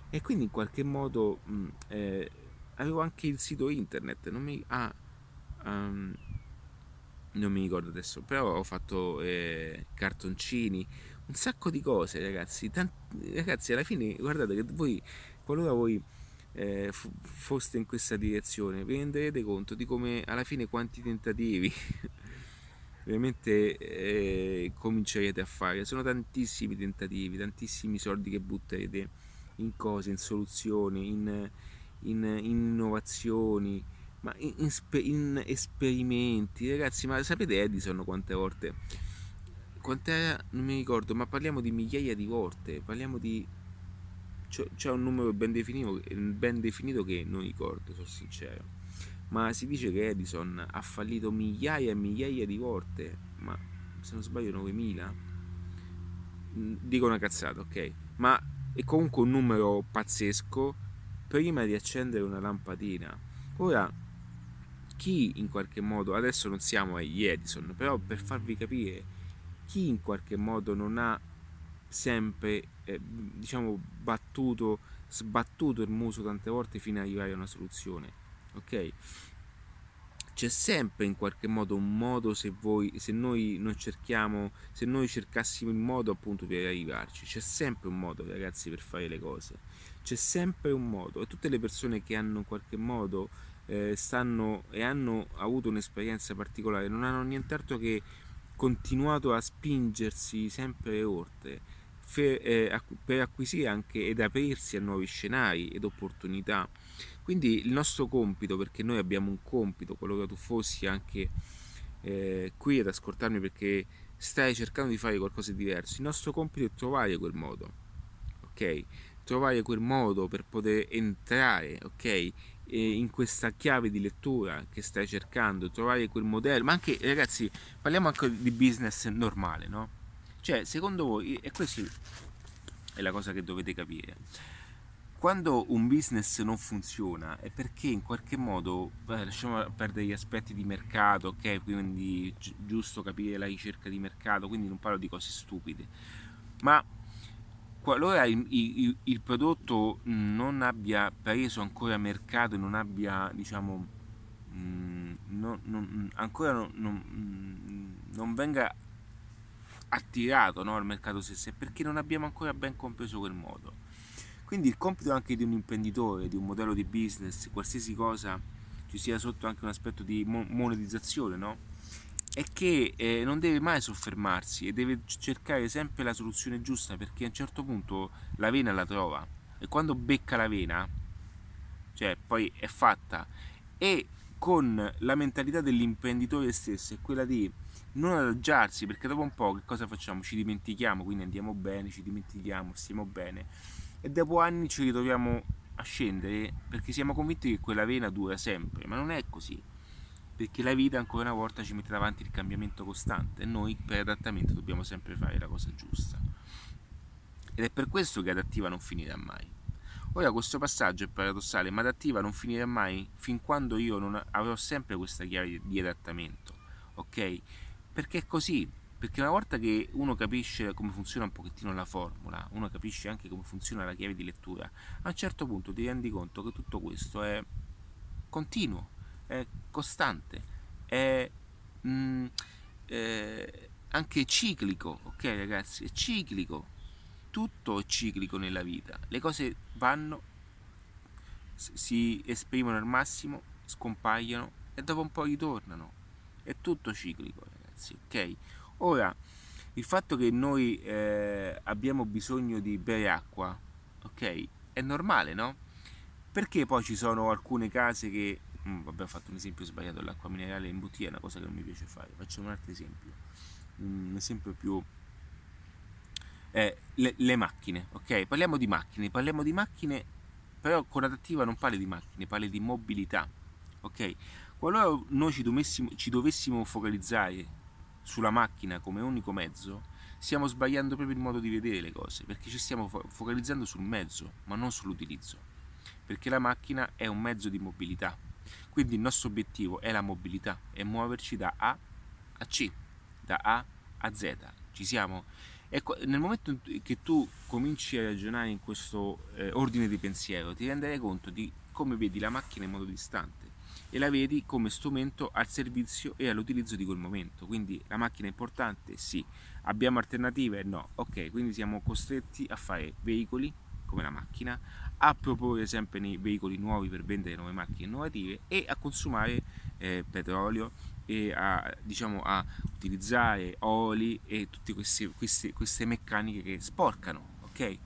E quindi in qualche modo mh, mm, eh, avevo anche il sito internet, non mi... Ah, um, non mi ricordo adesso, però ho fatto eh, cartoncini, un sacco di cose, ragazzi. Tanti, ragazzi, alla fine, guardate che voi, qualora voi eh, f- foste in questa direzione, vi renderete conto di come alla fine quanti tentativi veramente eh, comincerete a fare. Sono tantissimi tentativi, tantissimi soldi che butterete in cose, in soluzioni, in, in, in innovazioni, ma in, in, spe- in esperimenti. Ragazzi, ma sapete Edison quante volte quant'era non mi ricordo ma parliamo di migliaia di volte parliamo di c'è un numero ben definito, ben definito che non ricordo sono sincero. Ma si dice che Edison ha fallito migliaia e migliaia di volte ma se non sbaglio 9000 mm, dico una cazzata ok? Ma è comunque un numero pazzesco. Prima di accendere una lampadina. Ora chi in qualche modo adesso non siamo agli Edison però per farvi capire chi in qualche modo non ha sempre eh, diciamo battuto sbattuto il muso tante volte fino ad arrivare a una soluzione ok? C'è sempre in qualche modo un modo se voi se noi non cerchiamo se noi cercassimo il modo appunto per arrivarci c'è sempre un modo ragazzi per fare le cose. C'è sempre un modo e tutte le persone che hanno in qualche modo eh, stanno e hanno avuto un'esperienza particolare non hanno nient'altro che continuato a spingersi sempre oltre eh, per acquisire anche ed aprirsi a nuovi scenari ed opportunità. Quindi il nostro compito, perché noi abbiamo un compito, qualora tu fossi anche eh, qui ad ascoltarmi perché stai cercando di fare qualcosa di diverso, il nostro compito è trovare quel modo, ok? Trovare quel modo per poter entrare, ok? In questa chiave di lettura che stai cercando, trovare quel modello, ma anche ragazzi, parliamo anche di business normale, no? Cioè, secondo voi, e questa è la cosa che dovete capire, quando un business non funziona è perché in qualche modo, beh, lasciamo perdere gli aspetti di mercato, ok? Quindi gi- giusto capire la ricerca di mercato, quindi non parlo di cose stupide, ma qualora il, il, il, prodotto non abbia preso ancora mercato e non abbia diciamo mm, non, non, ancora non, non, venga attirato no, al mercato stesso è perché non abbiamo ancora ben compreso quel modo quindi il compito anche di un imprenditore di un modello di business qualsiasi cosa ci sia sotto anche un aspetto di monetizzazione no? È che eh, non deve mai soffermarsi e deve cercare sempre la soluzione giusta perché a un certo punto la vena la trova. E quando becca la vena, cioè poi è fatta. E con la mentalità dell'imprenditore stesso è quella di non adagiarsi perché dopo un po' che cosa facciamo? Ci dimentichiamo, quindi andiamo bene, ci dimentichiamo, stiamo bene. E dopo anni ci ritroviamo a scendere perché siamo convinti che quella vena dura sempre, ma non è così perché la vita ancora una volta ci mette davanti il cambiamento costante e noi per adattamento dobbiamo sempre fare la cosa giusta. Ed è per questo che adattiva non finirà mai. Ora questo passaggio è paradossale, ma adattiva non finirà mai fin quando io non avrò sempre questa chiave di adattamento, ok? Perché è così, perché una volta che uno capisce come funziona un pochettino la formula, uno capisce anche come funziona la chiave di lettura, a un certo punto ti rendi conto che tutto questo è continuo, è costante, è mm, eh, anche ciclico, ok ragazzi? È ciclico, tutto è ciclico nella vita, le cose vanno, si esprimono al massimo, scompaiono e dopo un po' ritornano. È tutto ciclico, ragazzi, ok? Ora, il fatto che noi eh, abbiamo bisogno di bere acqua, ok? È normale, no? Perché poi ci sono alcune case che... Mm, ho fatto un esempio sbagliato, l'acqua minerale in bottiglia è una cosa che non mi piace fare. Facciamo un altro esempio, un esempio più eh, le, le, macchine, ok? Parliamo di macchine, parliamo di macchine, però con adattiva non parli di macchine, parli di mobilità, ok? Qualora noi ci dovessimo, ci dovessimo focalizzare sulla macchina come unico mezzo, stiamo sbagliando proprio il modo di vedere le cose, perché ci stiamo focalizzando sul mezzo, ma non sull'utilizzo, perché la macchina è un mezzo di mobilità, quindi il nostro obiettivo è la mobilità, è muoverci da A a C, da A a Z, ci siamo? Ecco, nel momento che tu cominci a ragionare in questo eh, ordine di pensiero, ti renderai conto di come vedi la macchina in modo distante e la vedi come strumento al servizio e all'utilizzo di quel momento. Quindi la macchina è importante? Sì. Abbiamo alternative? No. Ok, quindi siamo costretti a fare veicoli come la macchina, a proporre sempre nei veicoli nuovi per vendere nuove macchine innovative e a consumare eh, petrolio e a, diciamo, a utilizzare oli e tutte queste, queste, queste meccaniche che sporcano, ok?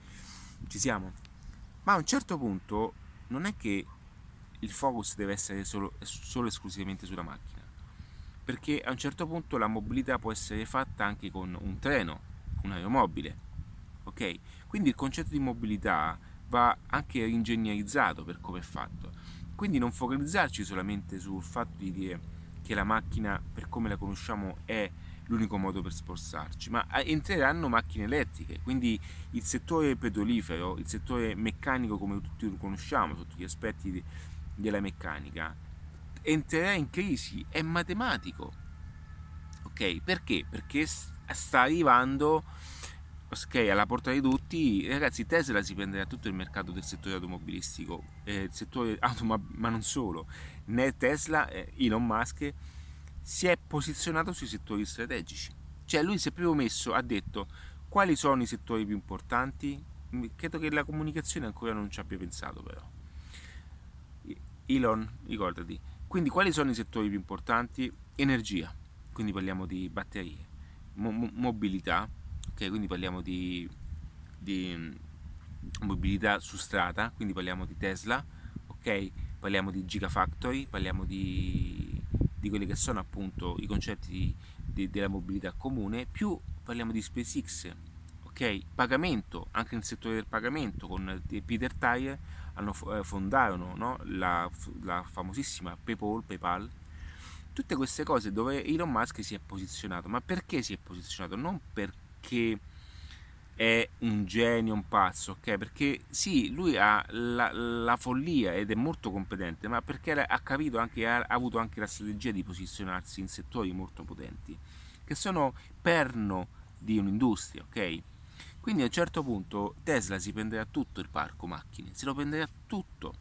Ci siamo? Ma a un certo punto non è che il focus deve essere solo, solo esclusivamente sulla macchina, perché a un certo punto la mobilità può essere fatta anche con un treno, un aeromobile, ok? Quindi il concetto di mobilità va anche ingegnerizzato per come è fatto. Quindi non focalizzarci solamente sul fatto di dire che la macchina per come la conosciamo è l'unico modo per spostarci, ma eh, entreranno macchine elettriche, quindi il settore petrolifero, il settore meccanico come tutti lo conosciamo, sotto gli aspetti di, della meccanica, entrerà in crisi, è matematico. Ok? Perché? Perché sta arrivando ok, alla porta di tutti, ragazzi, Tesla si prenderà tutto il mercato del settore automobilistico, eh, il settore auto, ma, non solo. Né Tesla, eh, Elon Musk, si è posizionato sui settori strategici. Cioè lui si è proprio messo, ha detto quali sono i settori più importanti. Credo che la comunicazione ancora non ci abbia pensato però. Elon, ricordati. Quindi quali sono i settori più importanti? Energia, quindi parliamo di batterie, mo- mobilità, ok? Quindi parliamo di, di mm, mobilità su strada, quindi parliamo di Tesla, ok? Parliamo di Gigafactory, parliamo di, di quelli che sono appunto i concetti di, di, della mobilità comune, più parliamo di SpaceX, ok? Pagamento, anche nel settore del pagamento, con Peter Thayer hanno, eh, fondarono no? la, la famosissima PayPal, PayPal tutte queste cose dove Elon Musk si è posizionato. Ma perché si è posizionato? Non perché perché è un genio, un pazzo, ok? Perché sì, lui ha la, la, follia ed è molto competente, ma perché ha capito anche, ha, avuto anche la strategia di posizionarsi in settori molto potenti, che sono perno di un'industria, ok? Quindi a un certo punto Tesla si prenderà tutto il parco macchine, se lo prenderà tutto,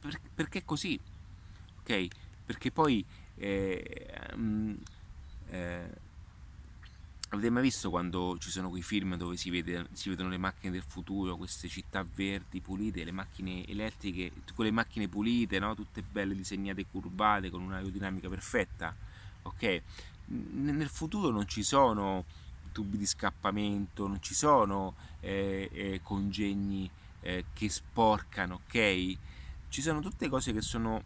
per, perché così, ok? Perché poi eh, um, eh, Avete mai visto quando ci sono quei film dove si, vede, si, vedono le macchine del futuro, queste città verdi, pulite, le macchine elettriche, quelle macchine pulite, no? tutte belle disegnate curvate con un'aerodinamica perfetta? Ok? Nel futuro non ci sono tubi di scappamento, non ci sono eh, eh, congegni eh, che sporcano, ok? Ci sono tutte cose che sono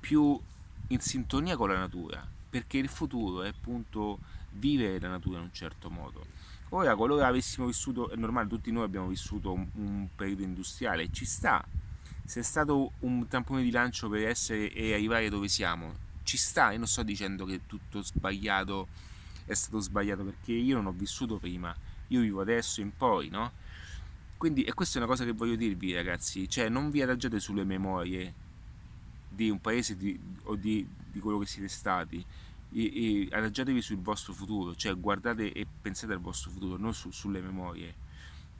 più in sintonia con la natura, perché il futuro è appunto vivere la natura in un certo modo. Ora, qualora avessimo vissuto, è normale, tutti noi abbiamo vissuto un, un periodo industriale, ci sta, se è stato un tampone di lancio per essere e arrivare dove siamo, ci sta, io non sto dicendo che tutto sbagliato è stato sbagliato perché io non ho vissuto prima, io vivo adesso in poi, no? Quindi, e questa è una cosa che voglio dirvi ragazzi, cioè non vi adagiate sulle memorie di un paese di, o di, di, quello che siete stati, e, e adagiatevi sul vostro futuro, cioè guardate e pensate al vostro futuro, non su, sulle memorie.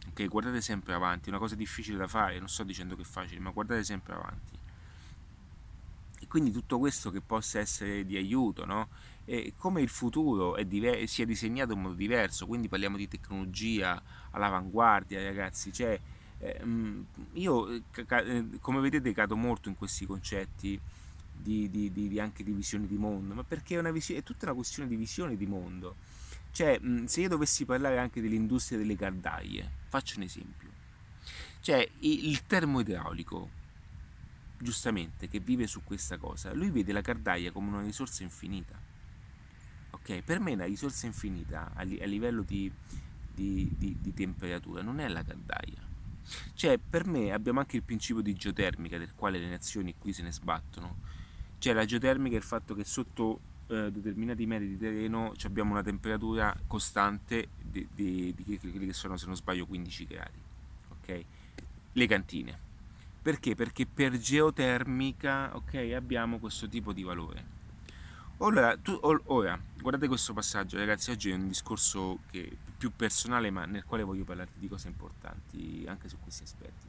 Ok, guardate sempre avanti, è una cosa difficile da fare, non sto dicendo che è facile, ma guardate sempre avanti. E quindi tutto questo che possa essere di aiuto, no? E come il futuro è diver- sia disegnato in modo diverso, quindi parliamo di tecnologia all'avanguardia, ragazzi, cioè ehm, io eh, eh, come vedete cado molto in questi concetti di, di, di, anche di visione di mondo, ma perché è, visione, è tutta una questione di visione di mondo. Cioè, se io dovessi parlare anche dell'industria delle caldaie, faccio un esempio. Cioè, il termoidraulico, giustamente, che vive su questa cosa, lui vede la caldaia come una risorsa infinita. Ok? Per me la risorsa infinita a, livello di, di, di, di temperatura non è la caldaia. Cioè, per me abbiamo anche il principio di geotermica, del quale le nazioni qui se ne sbattono. Cioè, la geotermica è il fatto che sotto eh, determinati metri di terreno abbiamo una temperatura costante di, di, di, quelli che sono, se non sbaglio, 15 gradi. Ok? Le cantine. Perché? Perché per geotermica ok, abbiamo questo tipo di valore. Ora, tu, ora, guardate questo passaggio, ragazzi. Oggi è un discorso che, più personale, ma nel quale voglio parlare di cose importanti anche su questi aspetti.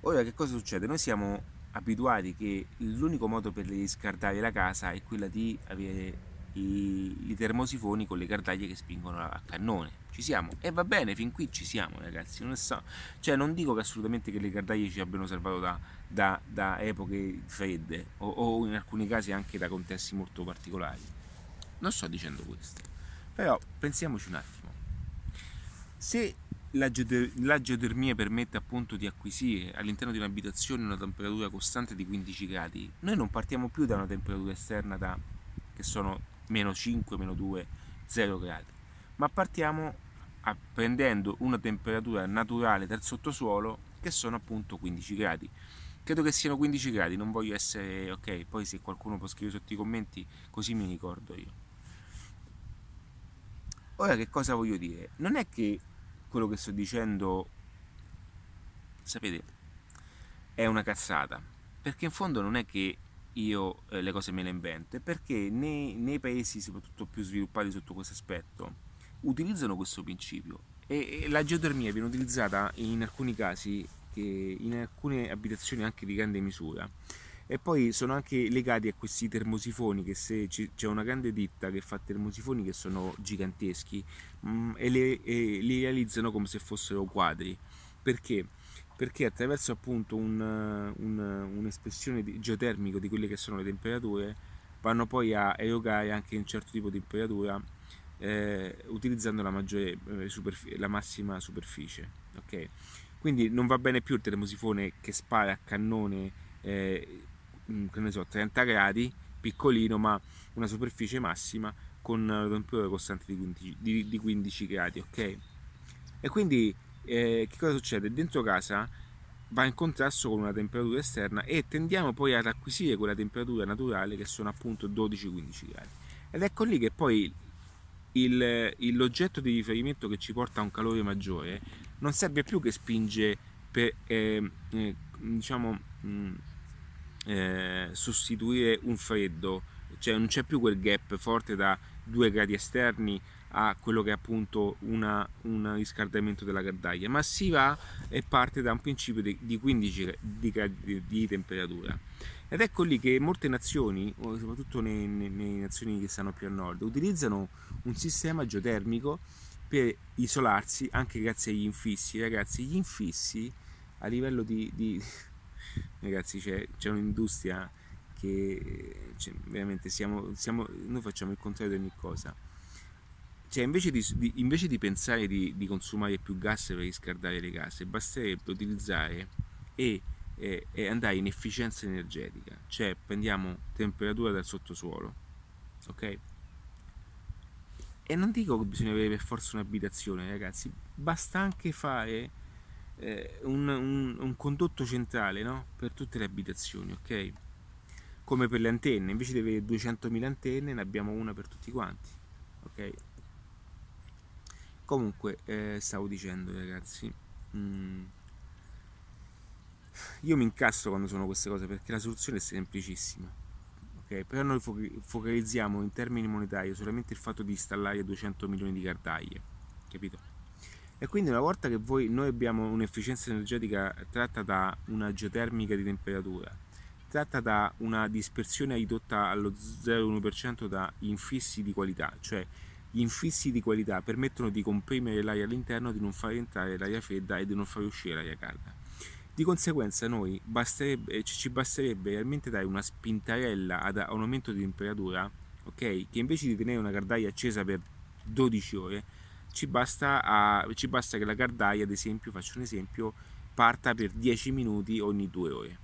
Ora, che cosa succede? Noi siamo abituati che l'unico modo per riscaldare la casa è quella di avere i, i termosifoni con le cardaglie che spingono a cannone. Ci siamo e va bene, fin qui ci siamo ragazzi. Non, so, cioè, non dico che assolutamente che le cardaglie ci abbiano salvato da, da, da epoche fredde o, o in alcuni casi anche da contesti molto particolari. Non sto dicendo questo, però pensiamoci un attimo. Se la, geotermia permette appunto di acquisire all'interno di un'abitazione una temperatura costante di 15 gradi, noi non partiamo più da una temperatura esterna da, che sono meno 5, meno 2, 0 gradi, ma partiamo a, prendendo una temperatura naturale del sottosuolo che sono appunto 15 gradi. Credo che siano 15 gradi, non voglio essere ok, poi se qualcuno può scrivere sotto i commenti così mi ricordo io. Ora che cosa voglio dire? Non è che quello che sto dicendo, sapete, è una cazzata. Perché in fondo non è che io eh, le cose me le invento, perché nei, nei, paesi soprattutto più sviluppati sotto questo aspetto utilizzano questo principio e, e la geotermia viene utilizzata in alcuni casi, in alcune abitazioni anche di grande misura e poi sono anche legati a questi termosifoni che se c'è una grande ditta che fa termosifoni che sono giganteschi mh, mm, e, le, e li realizzano come se fossero quadri perché? perché attraverso appunto un, un, un'espressione di, geotermico di quelle che sono le temperature vanno poi a erogare anche un certo tipo di temperatura eh, utilizzando la, maggiore, eh, superf- la massima superficie ok quindi non va bene più il termosifone che spara a cannone eh, che ne so, 30 gradi, piccolino, ma una superficie massima con una temperatura costante di 15, di, di 15 gradi, ok? E quindi eh, che cosa succede? Dentro casa va in contrasto con una temperatura esterna e tendiamo poi ad acquisire quella temperatura naturale che sono appunto 12-15 gradi. Ed ecco lì che poi il, il, l'oggetto di riferimento che ci porta a un calore maggiore non serve più che spinge per, eh, eh, diciamo, mh, mm, eh, sostituire un freddo, cioè non c'è più quel gap forte da 2 gradi esterni a quello che è appunto una, un riscaldamento della caldaia, ma si va e parte da un principio di, di 15 di gradi di temperatura. Ed ecco lì che molte nazioni, soprattutto nelle nazioni che stanno più a nord, utilizzano un sistema geotermico per isolarsi anche grazie agli infissi. Ragazzi, gli infissi a livello di, di ragazzi c'è, c'è un'industria che cioè, veramente siamo, siamo, noi facciamo il contrario di ogni cosa cioè invece di, di, invece di pensare di, di, consumare più gas per riscaldare le case basterebbe utilizzare e e, e andare in efficienza energetica, cioè prendiamo temperatura dal sottosuolo, ok? E non dico che bisogna avere per forza un'abitazione, ragazzi, basta anche fare eh, un, un, un, condotto centrale no? per tutte le abitazioni, ok? Come per le antenne, invece di avere 200.000 antenne ne abbiamo una per tutti quanti, ok? Comunque, eh, stavo dicendo ragazzi, mm, io mi incasso quando sono queste cose perché la soluzione è semplicissima. Okay? Però noi focalizziamo in termini monetari solamente il fatto di installare 200 milioni di cardaglie, capito? E quindi una volta che voi, noi abbiamo un'efficienza energetica tratta da una geotermica di temperatura, tratta da una dispersione ridotta allo 0,1% da infissi di qualità, cioè gli infissi di qualità permettono di comprimere l'aria all'interno, di non far entrare l'aria fredda e di non far uscire l'aria calda. Di conseguenza noi basterebbe, ci basterebbe realmente dare una spintarella ad un aumento di temperatura, ok? Che invece di tenere una cardaglia accesa per 12 ore, ci basta, a, ci basta che la cardaglia, ad esempio, faccio un esempio, parta per 10 minuti ogni 2 ore.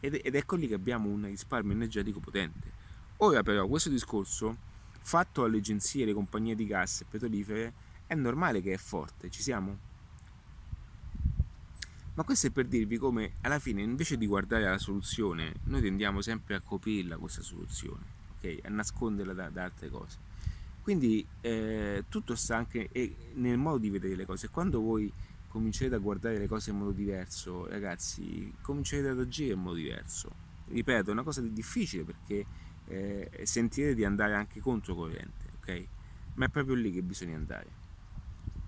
Ed, ed ecco lì che abbiamo un risparmio energetico potente. Ora però questo discorso, fatto alle agenzie, alle compagnie di gas e petrolifere, è normale che è forte, ci siamo? Ma questo è per dirvi come alla fine invece di guardare la soluzione, noi tendiamo sempre a coprirla questa soluzione, ok? A nasconderla da, da altre cose. Quindi eh, tutto sta anche nel modo di vedere le cose. Quando voi comincerete a guardare le cose in modo diverso, ragazzi, comincerete ad agire in modo diverso. Ripeto, è una cosa difficile perché eh, sentirete di andare anche controcorrente, ok? Ma è proprio lì che bisogna andare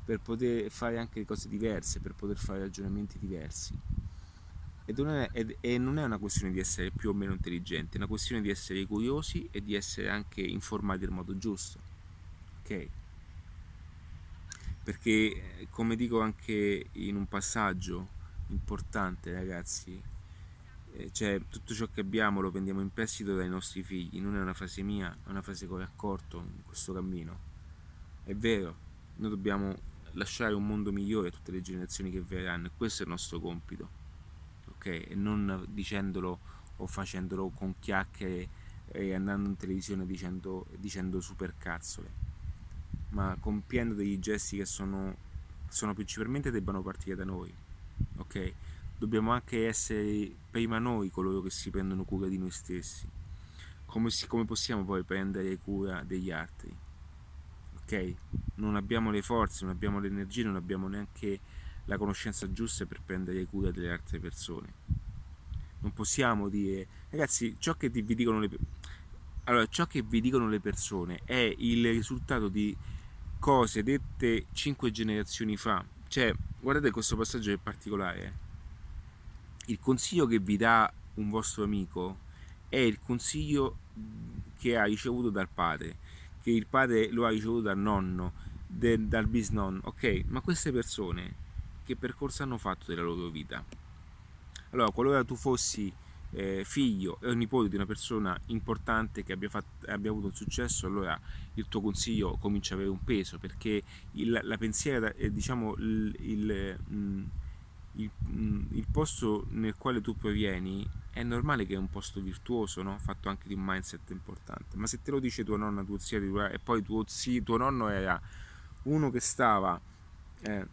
per poter fare anche cose diverse, per poter fare ragionamenti diversi. Ed non e non è una questione di essere più o meno intelligenti, è una questione di essere curiosi e di essere anche informati nel modo giusto. Perché, come dico anche in un passaggio importante, ragazzi, eh, cioè tutto ciò che abbiamo lo prendiamo in prestito dai nostri figli, non è una frase mia, è una frase che ho raccolto in questo cammino. È vero, noi dobbiamo lasciare un mondo migliore a tutte le generazioni che verranno e questo è il nostro compito ok? E non dicendolo o facendolo con chiacchiere e andando in televisione dicendo, dicendo supercazzole ma compiendo degli gesti che sono, sono principalmente debbano partire da noi ok dobbiamo anche essere prima noi coloro che si prendono cura di noi stessi come, si, come possiamo poi prendere cura degli altri ok? Non abbiamo le forze, non abbiamo l'energia, non abbiamo neanche la conoscenza giusta per prendere cura delle altre persone. Non possiamo dire, ragazzi, ciò che vi dicono le, allora, ciò che vi dicono le persone è il risultato di cose dette cinque generazioni fa. Cioè, guardate questo passaggio è particolare. Eh. Il consiglio che vi dà un vostro amico è il consiglio che ha ricevuto dal padre che il padre lo ha ricevuto dal nonno, de, dal bisnonno, ok, ma queste persone che percorso hanno fatto della loro vita? Allora, qualora tu fossi eh, figlio o nipote di una persona importante che abbia, fatto, abbia, avuto un successo, allora il tuo consiglio comincia ad avere un peso perché il, la pensiera, eh, diciamo, il, il, mm, il, mm, il, posto nel quale tu provieni è normale che è un posto virtuoso, no? fatto anche di un mindset importante, ma se te lo dice tua nonna, tuo zio, e poi tuo, zio, tuo nonno era uno che stava eh,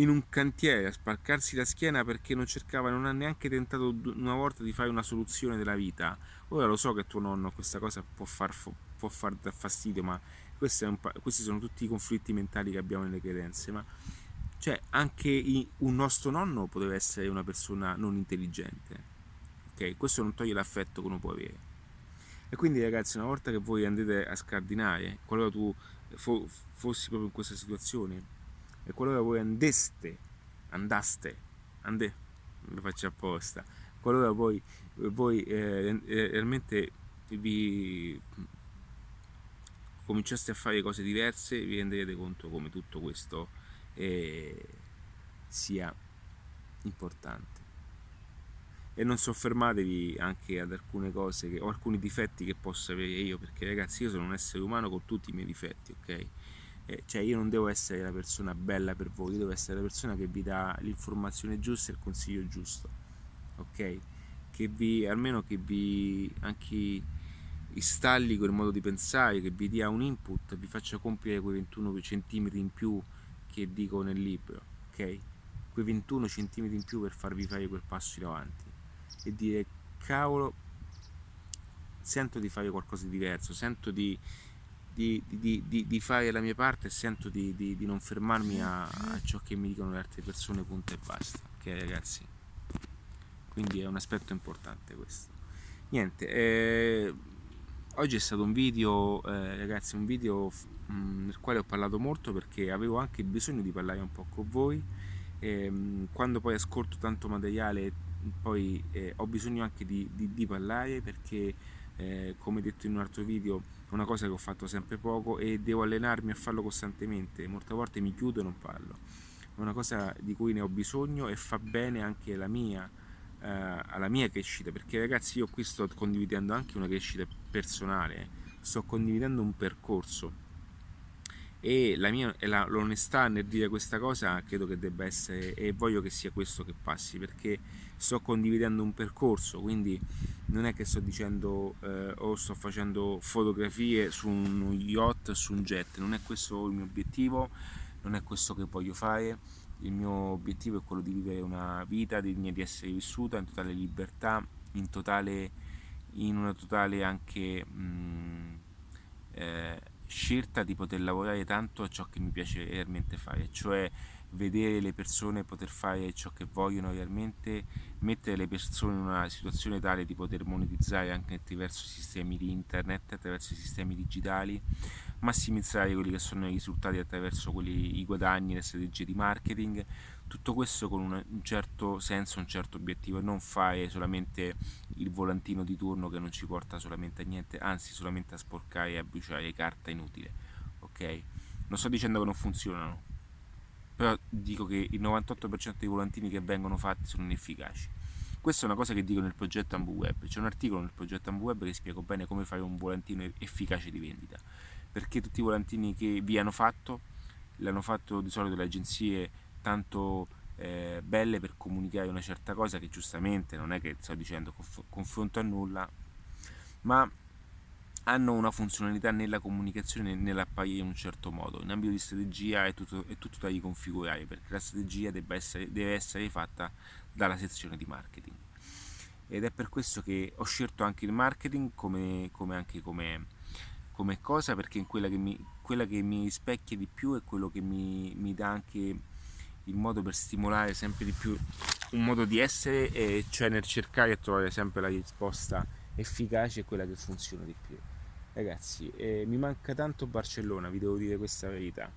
in un cantiere a spaccarsi la schiena perché non cercava, non ha neanche tentato una volta di fare una soluzione della vita, ora lo so che tuo nonno questa cosa può far, può far fastidio, ma un, questi sono tutti i conflitti mentali che abbiamo nelle credenze, ma cioè, anche un nostro nonno poteva essere una persona non intelligente. Ok? Questo non toglie l'affetto che uno può avere. E quindi, ragazzi, una volta che voi andate a scardinare, qualora tu fossi proprio in questa situazione, e qualora voi andeste, andaste, andè, lo faccio apposta, qualora voi, voi eh, eh realmente vi cominciaste a fare cose diverse, vi renderete conto come tutto questo eh, sia importante. E non soffermatevi anche ad alcune cose che, o alcuni difetti che posso avere io, perché ragazzi io sono un essere umano con tutti i miei difetti, ok? Eh, cioè io non devo essere la persona bella per voi, io devo essere la persona che vi dà l'informazione giusta e il consiglio giusto. ok? Che vi, almeno che vi anche installi quel modo di pensare, che vi dia un input, vi faccia compiere quei 21 centimetri in più che dico nel libro, ok? Quei 21 centimetri in più per farvi fare quel passo in avanti e dire cavolo, sento di fare qualcosa di diverso, sento di, di, di, di fare la mia parte e sento di, non fermarmi a, a, ciò che mi dicono le altre persone, punto e basta, ok ragazzi? Quindi è un aspetto importante questo. Niente, eh, oggi è stato un video, eh, ragazzi, un video mh, mm, nel quale ho parlato molto perché avevo anche bisogno di parlare un po' con voi. E, mh, quando poi ascolto tanto materiale, poi eh, ho bisogno anche di, di, di parlare perché, eh, come detto in un altro video, è una cosa che ho fatto sempre poco e devo allenarmi a farlo costantemente. Molte volte mi chiudo e non parlo. È una cosa di cui ne ho bisogno e fa bene anche alla mia eh, alla mia crescita, perché ragazzi io qui sto condividendo anche una crescita personale, sto condividendo un percorso e, la mia, la, l'onestà nel dire questa cosa credo che debba essere e voglio che sia questo che passi perché sto condividendo un percorso quindi non è che sto dicendo eh, o sto facendo fotografie su un yacht su un jet non è questo il mio obiettivo non è questo che voglio fare. Il mio obiettivo è quello di vivere una vita degna di essere vissuta in totale libertà, in, totale, in una totale anche mh, mm, eh, scelta di poter lavorare tanto a ciò che mi piace realmente fare, cioè vedere le persone poter fare ciò che vogliono realmente, mettere le persone in una situazione tale di poter monetizzare anche attraverso i sistemi di internet, attraverso i sistemi digitali, massimizzare quelli che sono i risultati attraverso quelli, i guadagni, le strategie di marketing, tutto questo con un certo senso, un certo obiettivo, e non fare solamente il volantino di turno che non ci porta solamente a niente, anzi solamente a sporcare e a bruciare carta inutile. Ok? Non sto dicendo che non funzionano, però dico che il 98% dei volantini che vengono fatti sono inefficaci. Questa è una cosa che dico nel progetto Ambu Web. C'è un articolo nel progetto Ambu Web che spiega bene come fare un volantino efficace di vendita. Perché tutti i volantini che vi hanno fatto, l'hanno fatto di solito le agenzie tanto eh, belle per comunicare una certa cosa che giustamente non è che sto dicendo conf- confronto a nulla, ma hanno una funzionalità nella comunicazione e nell'apparire in un certo modo. In ambito di strategia è tutto, è tutto da riconfigurare perché la strategia essere, deve essere fatta dalla sezione di marketing. Ed è per questo che ho scelto anche il marketing come, come anche come, come, cosa perché quella che, mi, quella che mi specchia di più è quello che mi, mi dà anche il modo per stimolare sempre di più un modo di essere, e cioè nel cercare di trovare sempre la risposta efficace e quella che funziona di più. Ragazzi, eh, mi manca tanto Barcellona, vi devo dire questa verità.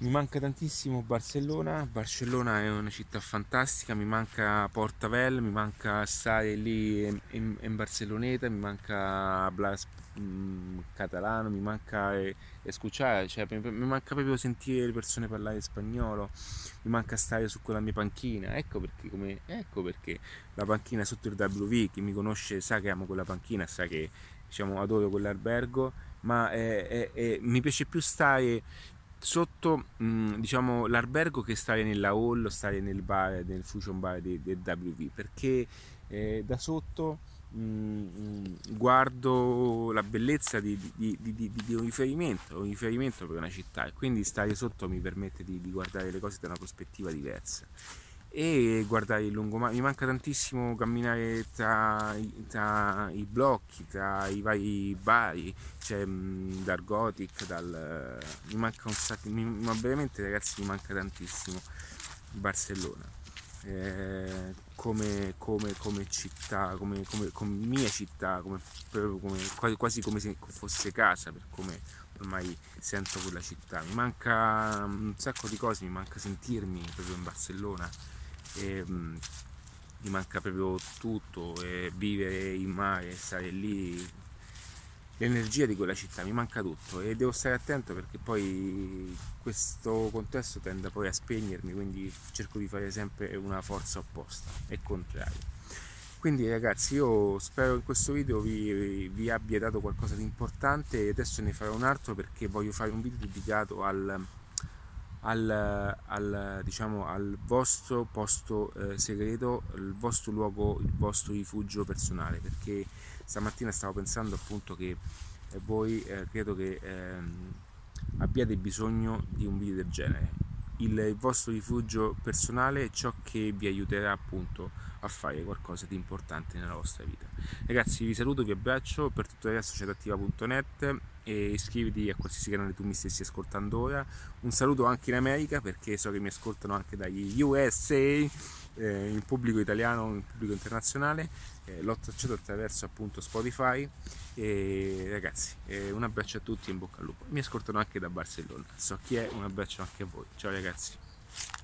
Mi manca tantissimo Barcellona, Barcellona è una città fantastica, mi manca Portavel, mi manca stare lì in, in, Barceloneta, mi manca Blas mm, catalano, mi manca eh, cioè, mi, mi, manca proprio sentire le persone parlare spagnolo, mi manca stare su quella mia panchina, ecco perché, come, ecco perché la panchina sotto il WV, chi mi conosce sa che amo quella panchina, sa che diciamo, adoro quell'albergo, ma è, è, è, mi piace più stare sotto mh, diciamo, l'albergo che stare nella hall stare nel bar, nel fusion bar del, del WV, perché eh, da sotto mh, guardo la bellezza di, di, di, di, un riferimento, un riferimento per una città e quindi stare sotto mi permette di guardare le cose da una prospettiva diversa e guardare il lungomare. Mi manca tantissimo camminare tra, tra, i blocchi, tra i vari bari, cioè dal Gothic, dal, mi manca un sacco, mi, ma veramente ragazzi mi manca tantissimo Barcellona. Eh, come, come, come, città, come, come, mia città, quasi come se fosse casa, per come ormai sento quella città. Mi manca un sacco di cose, mi manca sentirmi proprio in Barcellona e mh, mm, mi manca proprio tutto vivere in mare, stare lì l'energia di quella città, mi manca tutto e devo stare attento perché poi questo contesto tende poi a spegnermi, quindi cerco di fare sempre una forza opposta e contraria. Quindi ragazzi io spero in questo video vi, vi abbia dato qualcosa di importante e adesso ne farò un altro perché voglio fare un video dedicato al, al, al, diciamo, al vostro posto eh, segreto, il vostro luogo, il vostro rifugio personale, perché stamattina stavo pensando appunto che eh, voi eh, credo che ehm, abbiate bisogno di un video del genere. Il vostro rifugio personale è ciò che vi aiuterà appunto a fare qualcosa di importante nella vostra vita. Ragazzi vi saluto, vi abbraccio, per tutto il resto societattiva.net e iscriviti a qualsiasi canale tu mi stessi ascoltando ora. Un saluto anche in America perché so che mi ascoltano anche dagli USA, eh, in pubblico italiano, in pubblico internazionale. Eh, l'ho tracciato attraverso appunto Spotify e ragazzi eh, un abbraccio a tutti e in bocca al lupo. Mi ascoltano anche da Barcellona, so chi è, un abbraccio anche a voi. Ciao ragazzi.